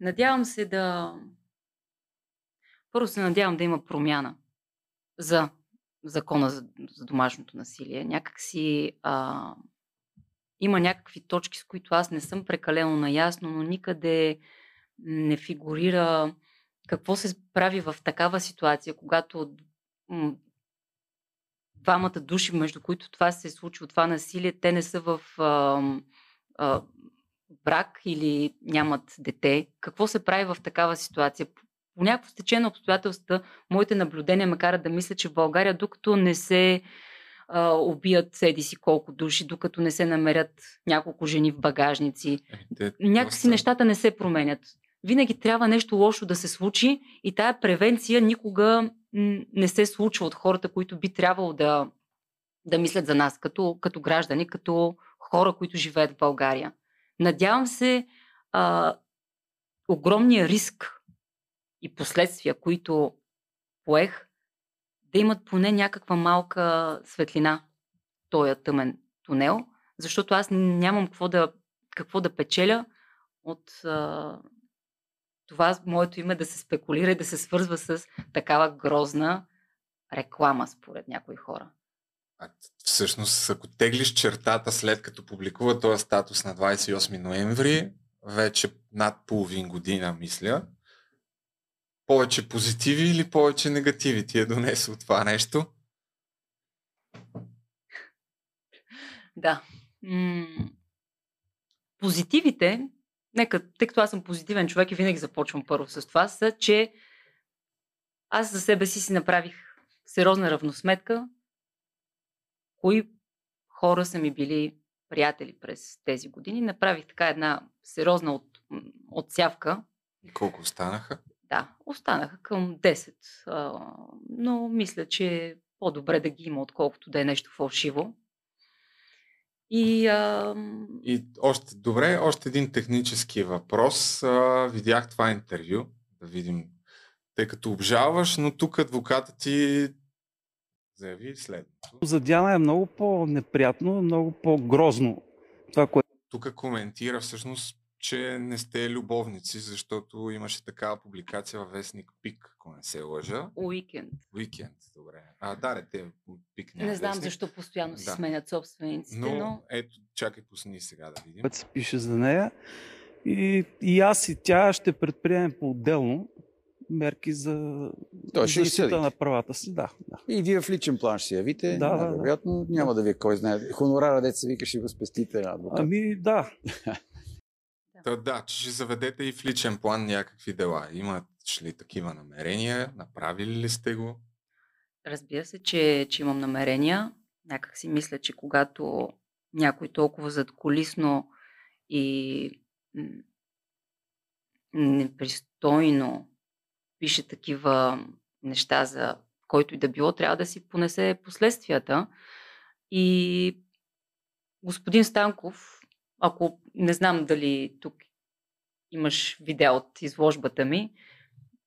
Надявам се да. Първо се надявам да има промяна за закона за, за домашното насилие. Някак си а, има някакви точки, с които аз не съм прекалено наясно, но никъде не фигурира какво се прави в такава ситуация, когато м, двамата души, между които това се е случило, това насилие, те не са в а, а, брак или нямат дете. Какво се прави в такава ситуация? По някакво стечение на обстоятелства, моите наблюдения ме карат да мисля, че в България, докато не се а, убият седи си колко души, докато не се намерят няколко жени в багажници, Те, някакси нещата не се променят. Винаги трябва нещо лошо да се случи и тая превенция никога не се случва от хората, които би трябвало да, да мислят за нас, като, като граждани, като хора, които живеят в България. Надявам се а, огромния риск и последствия, които поех, да имат поне някаква малка светлина този тъмен тунел, защото аз нямам какво да, какво да печеля от а, това моето име да се спекулира и да се свързва с такава грозна реклама, според някои хора. А, всъщност, ако теглиш чертата след като публикува този статус на 28 ноември, вече над половин година, мисля, повече позитиви или повече негативи ти е донесло това нещо? Да. М- позитивите, нека, тъй като аз съм позитивен човек и винаги започвам първо с това, са, че аз за себе си си направих сериозна равносметка, кои хора са ми били приятели през тези години. Направих така една сериозна от, отсявка. Колко останаха? Да, останаха към 10. А, но мисля, че е по-добре да ги има, отколкото да е нещо фалшиво. И а, И още добре, още един технически въпрос. А, видях това интервю, да видим, тъй като обжалваш, но тук адвоката ти заяви следното. За Диана е много по-неприятно, много по-грозно това, което Тук коментира всъщност, че не сте любовници, защото имаше такава публикация във вестник Пик, ако не се лъжа. уикенд. Уикенд, добре. А, да, ре, те Пик няма Не знам вестник. защо постоянно си Да. сменят собствениците, Но, но ето, чакай, пусни сега да видим. се пише за нея. И, и аз и тя ще предприемем по-отделно мерки за защита на правата си. Да, да. И вие в личен план ще се явите. Да, да, да. Вероятно няма да ви е кой знае. Хонорара, деца вика, ще го спестите на адвокат. Ами да. Та, да, че ще заведете и в личен план някакви дела. Имат ли такива намерения? Направили ли сте го? Разбира се, че, че имам намерения. Някак си мисля, че когато някой толкова задколисно и непристойно пише такива неща за който и да било, трябва да си понесе последствията. И господин Станков, ако не знам дали тук имаш видео от изложбата ми,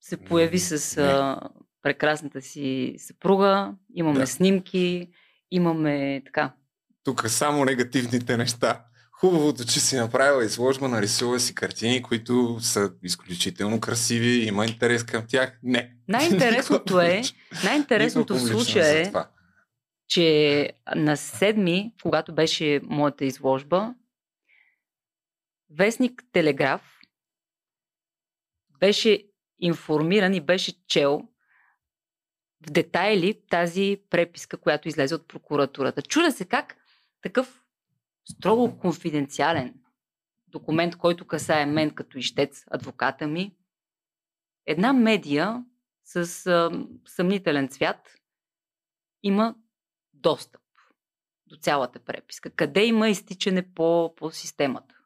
се появи с а, прекрасната си съпруга, имаме Да. снимки, имаме така. Тук само негативните неща. Хубавото, че си направила изложба, нарисува си картини, които са изключително красиви, има интерес към тях. Не. Най-интересното е, най-интересното в случая е, че на седми, когато беше моята изложба, вестник Телеграф беше информиран и беше чел в детайли тази преписка, която излезе от прокуратурата. Чудя се как такъв строго конфиденциален документ, който касае мен като ищец, адвоката ми, една медия с а, съмнителен цвят има достъп до цялата преписка. Къде има изтичане по, по системата?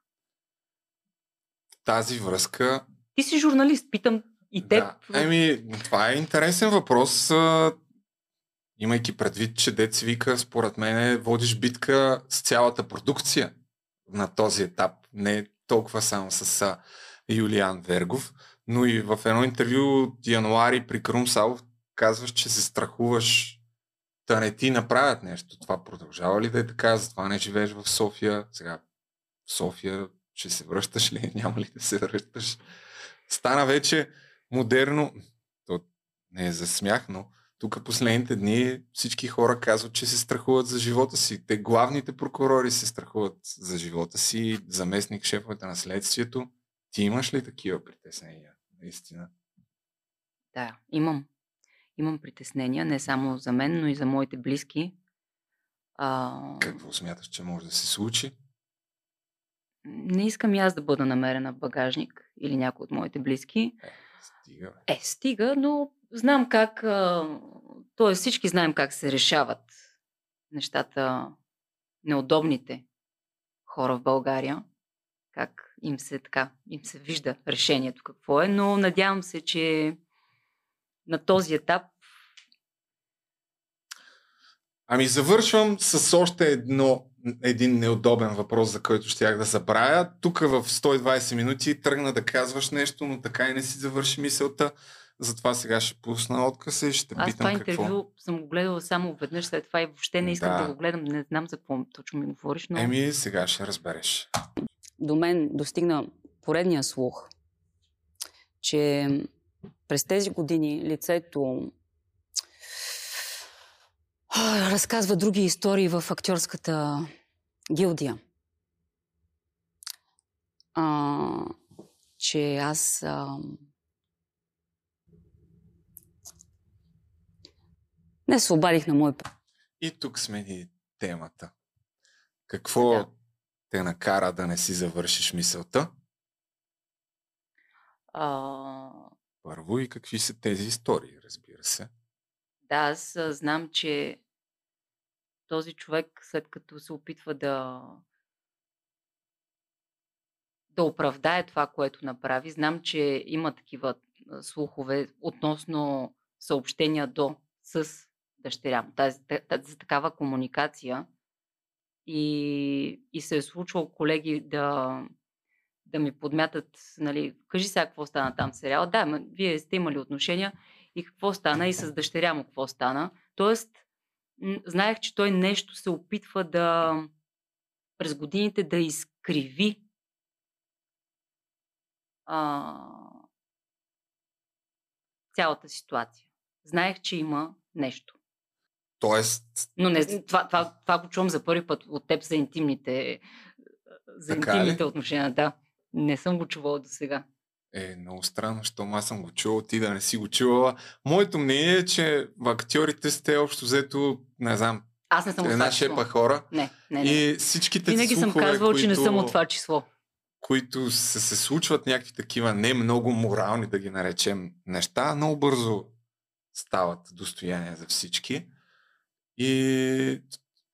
Тази връзка Ти си журналист, питам и теб. Да. Еми, това е интересен въпрос. Имайки предвид, че Дец вика, според мен, водиш битка с цялата продукция на този етап. Не толкова само с Юлиан Вергов, но и в едно интервю от януари при Крум Салов казваш, че се страхуваш да не ти направят нещо. Това продължава ли да е така? Затова не живееш в София. Сега в София ще се връщаш ли? Няма ли да се връщаш? Стана вече модерно. То не е за смях, но тук последните дни всички хора казват, че се страхуват за живота си. Те главните прокурори се страхуват за живота си, заместник шефовете на следствието. Ти имаш ли такива притеснения? Наистина. Да, имам. Имам притеснения, не само за мен, но и за моите близки. А, Какво смяташ, че може да се случи? Не искам и аз да бъда намерена в багажник или някой от моите близки. Стига, бе. Е, стига, но знам как, т.е. всички знаем как се решават нещата, неудобните хора в България, как им се така, им се вижда решението какво е, но надявам се, че на този етап Ами завършвам с още едно, един неудобен въпрос, за който щях да забравя. Тук в 120 минути тръгна да казваш нещо, но така и не си завърши мисълта. Затова сега ще пусна откъса и ще аз това питам какво. интервю съм го гледала само веднъж след това и въобще не искам да, Да. го гледам, не знам за какво точно ми говориш, но... Еми, сега ще разбереш. до мен достигна поредния слух, че през тези години лицето разказва други истории в актьорската гилдия. А, че аз а, не се обадих на мой И тук смени темата. Какво Да. те накара да не си завършиш мисълта? А, Първо и какви са тези истории, разбира се. Да, аз знам, че този човек, след като се опитва да да оправдае това, което направи, знам, че има такива слухове относно съобщения до с дъщеря му, тази, та- за такава комуникация. И, и се е случвало колеги да, да ми подмятат, нали, кажи сега какво стана там в сериала. Да, ма, вие сте имали отношения и какво стана и с дъщеря му какво стана. Тоест, знаех, че той нещо се опитва да през годините да изкриви а, цялата ситуация. Знаех, че има нещо. Тоест, Но не, това, това, това го чувам за първи път от теб за интимните, за Така ли? интимните отношения. Да, не съм го чувала до сега. Е много странно, щом аз съм го чувал, ти да не си го чувала. Моето мнение е, че актьорите сте общо взето, не знам, Аз не съм една шепа хора. Не, не, не. И всичките Винаги съм слухове, казвала, че не които- съм от това число. които се, се случват някакви такива не много морални, да ги наречем, неща, много бързо стават достояние за всички. И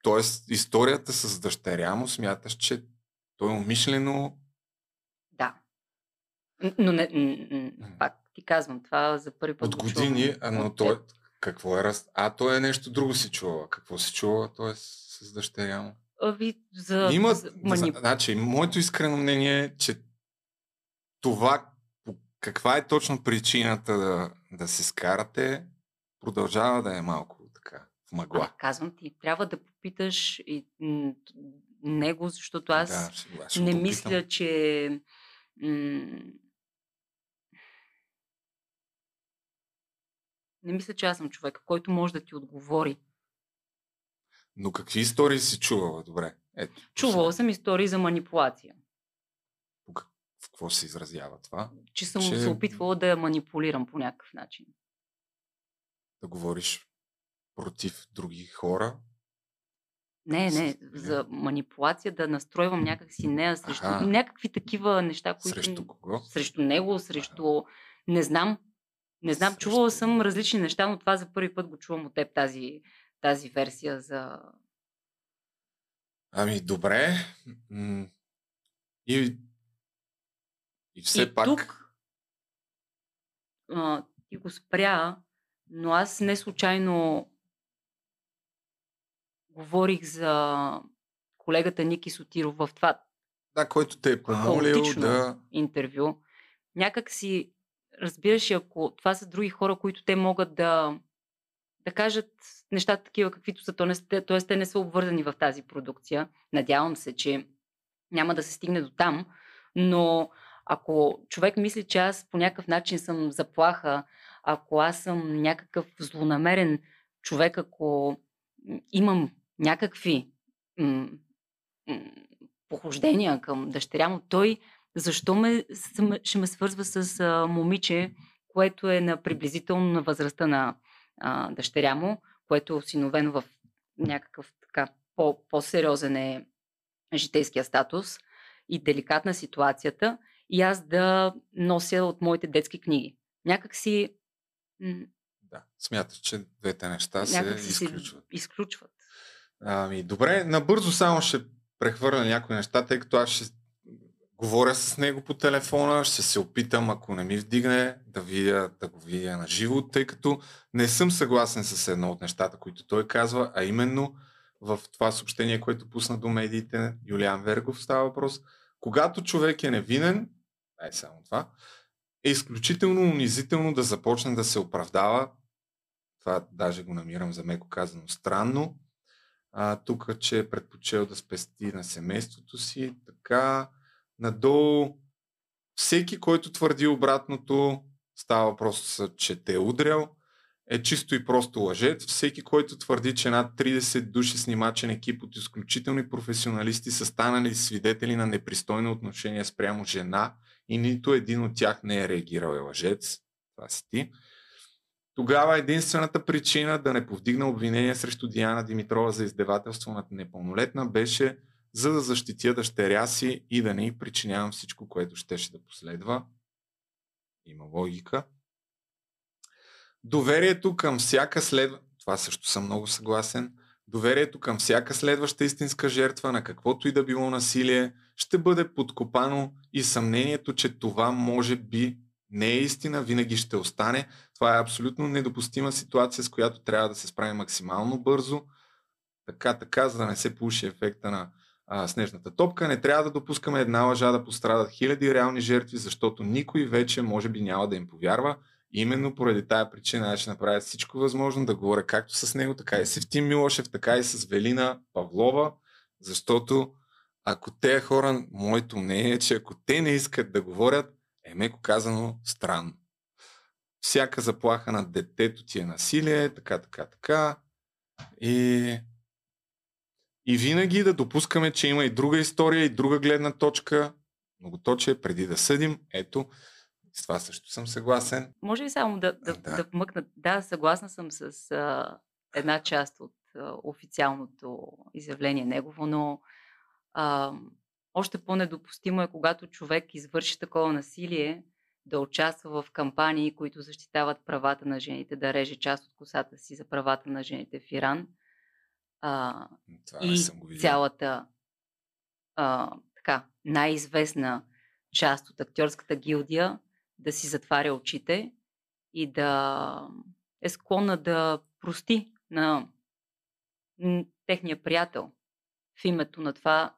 т.е. историята с дъщеря му смяташ, че той умишлено Да. Н- Но не, н- н- пак ти казвам, това за първи път от чувам години, а, но той какво е раз... А, той е нещо друго си чува. Какво си чува, т.е. с дъщеря му? А, Ви, за, Има, за манип... значи, моето искрено мнение е, че това, каква е точно причината да, да се скарате, продължава да е малко така, в мъгла. А, казвам ти, трябва да попиташ и, него, защото аз Да, ще- ще не мисля, че м- не мисля, че аз съм човек, който може да ти отговори. Но какви истории си чувала? Добре. Ето, Чувала съм истории за манипулация, в какво се изразява това? че съм Че- се опитвала да я манипулирам по някакъв начин. Да говориш против други хора? Не, не, за манипулация да настройвам някакси нея срещу Аха. някакви такива неща, които... Срещу кого? Срещу него, срещу... Не знам. Не знам, чувала съм различни неща, но това за първи път го чувам от теб, тази, тази версия за... Ами, добре. И, и все И пак... тук а, ти го спря, но аз не случайно говорих за колегата Ники Сотиров в това Да, който те е помолил да... интервю. Някак си, разбираш, ако това са други хора, които те могат да, да кажат нещата такива, каквито са, т.е. те не са обвързани в тази продукция. Надявам се, че няма да се стигне до там, но ако човек мисли, че аз по някакъв начин съм заплаха, ако аз съм някакъв злонамерен човек, ако имам някакви м- м- похождения към дъщеря му, той защо ме, ще ме свързва с а, момиче, което е на приблизително на възрастта на а, дъщеря му, което е осиновено в някакъв така по, по-сериозен е житейския статус и деликатна ситуацията и аз да нося от моите детски книги. Някак си Да, смяташ, че двете неща се си се изключват. изключват. Ами, добре, набързо само ще прехвърля някои неща, тъй като аз ще говоря с него по телефона, ще се опитам, ако не ми вдигне, да, видя, да го видя на живо, тъй като не съм съгласен с едно от нещата, които той казва, а именно в това съобщение, което пусна до медиите, Юлиан Вергов става въпрос, когато човек е невинен, е само това, е изключително унизително да започне да се оправдава. Това даже го намирам за меко казано странно. А, тук, че е предпочел да спести на семейството си. Така, надолу всеки, който твърди обратното, става въпрос, че те е удрял, е чисто и просто лъжец. Всеки, който твърди, че над 30 души снимачен екип от изключителни професионалисти са станали свидетели на непристойно отношение спрямо жена и нито един от тях не е реагирал е лъжец. Това си ти. Тогава единствената причина да не повдигна обвинение срещу Диана Димитрова за издевателство над непълнолетна беше за да защитя дъщеря си и да не й причинявам всичко, което щеше да последва. Има логика. Доверието към всяка следва... Това също съм много съгласен. Доверието към всяка следваща истинска жертва на каквото и да било насилие ще бъде подкопано и съмнението, че това може би не е истина, винаги ще остане. Това е абсолютно недопустима ситуация, с която трябва да се справи максимално бързо. Така, така, за да не се получи ефекта на а, снежната топка. Не трябва да допускаме една лъжа да пострадат хиляди реални жертви, защото никой вече може би няма да им повярва. Именно поради тая причина аз ще направя всичко възможно да говоря както с него, така и с Евтим Милошев, така и с Велина Павлова, защото ако те хора, моето мнение е, че ако те не искат да говорят, е меко казано странно. Всяка заплаха на детето ти е насилие, така, така, така. И, и винаги да допускаме, че има и друга история, и друга гледна точка. Многоточие преди да съдим. Ето, С това също съм съгласен. Може ли само да, да, Да. да вмъкна? Да, съгласна съм с а, една част от а, официалното изявление негово, но а, още по-недопустимо е, когато човек извърши такова насилие, да участва в кампании, които защитават правата на жените, да реже част от косата си за правата на жените в Иран. А, Това и цялата а, така, най-известна част от актьорската гилдия да си затваря очите и да е склонна да прости на техния приятел в името на това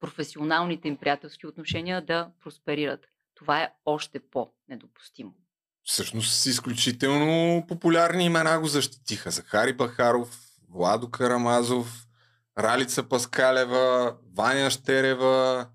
професионалните им приятелски отношения да просперират. Това е още по-недопустимо. Всъщност с изключително популярни имена го защитиха. Захари Бахаров, Владо Карамазов, Ралица Паскалева, Ваня Щерева,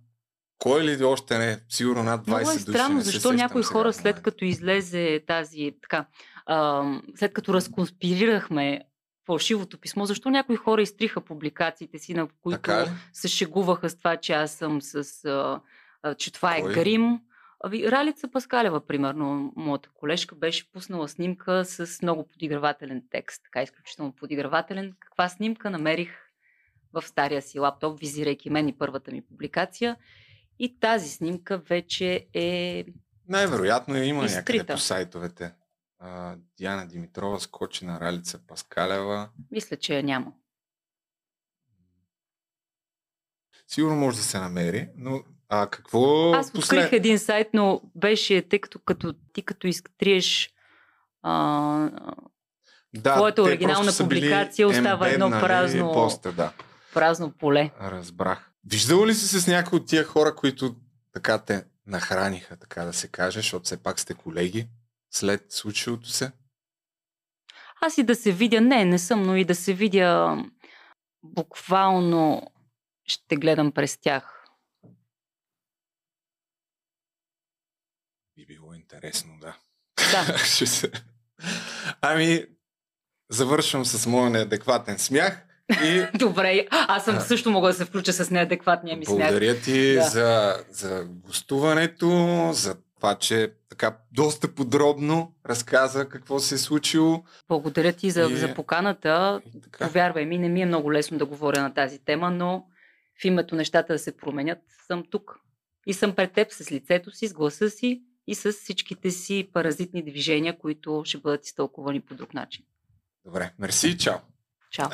кой ли още не, сигурно над 20 Много е души. странно, се защо някои сега хора след като излезе тази, така, а, след като разконспирирахме фалшивото писмо, защо някои хора изтриха публикациите си, на които се шегуваха с това, че аз съм с... А, че това Кой? е грим. Ави, Ралица Паскалева, примерно, моята колежка, беше пуснала снимка с много подигравателен текст, така изключително подигравателен. Каква снимка намерих в стария си лаптоп, визирайки мен и първата ми публикация. И тази снимка вече е Най-вероятно я има някъде Изтрита. по сайтовете. А, Диана Димитрова скочи на Ралица Паскалева. Мисля, че я няма. Сигурно може да се намери, но а какво Аз открих един сайт, но беше, тъй като, като ти като изтриеш а, да, твоята оригинална публикация, остава едно ембеднали празно, Поста, да. празно поле. Разбрах. Виждала ли си с някои от тия хора, които така те нахраниха, така да се каже, защото все пак сте колеги след случилото се? Аз и да се видя, не, не съм, но и да се видя буквално ще гледам през тях. Би било интересно, да. Да. Ами, завършвам с моя неадекватен смях и Добре, аз съм също мога да се включа с неадекватния ми смях. благодаря ти Да. за, за гостуването, за това, че така доста подробно разказа какво се е случило. Благодаря ти за, И- за поканата. така. Повярвай ми, не ми е много лесно да говоря на тази тема, но в името нещата да се променят, съм тук. И съм пред теб с лицето си, с гласа си и с всичките си паразитни движения, които ще бъдат изтълкувани по друг начин. Добре, мерси, чао. Чао.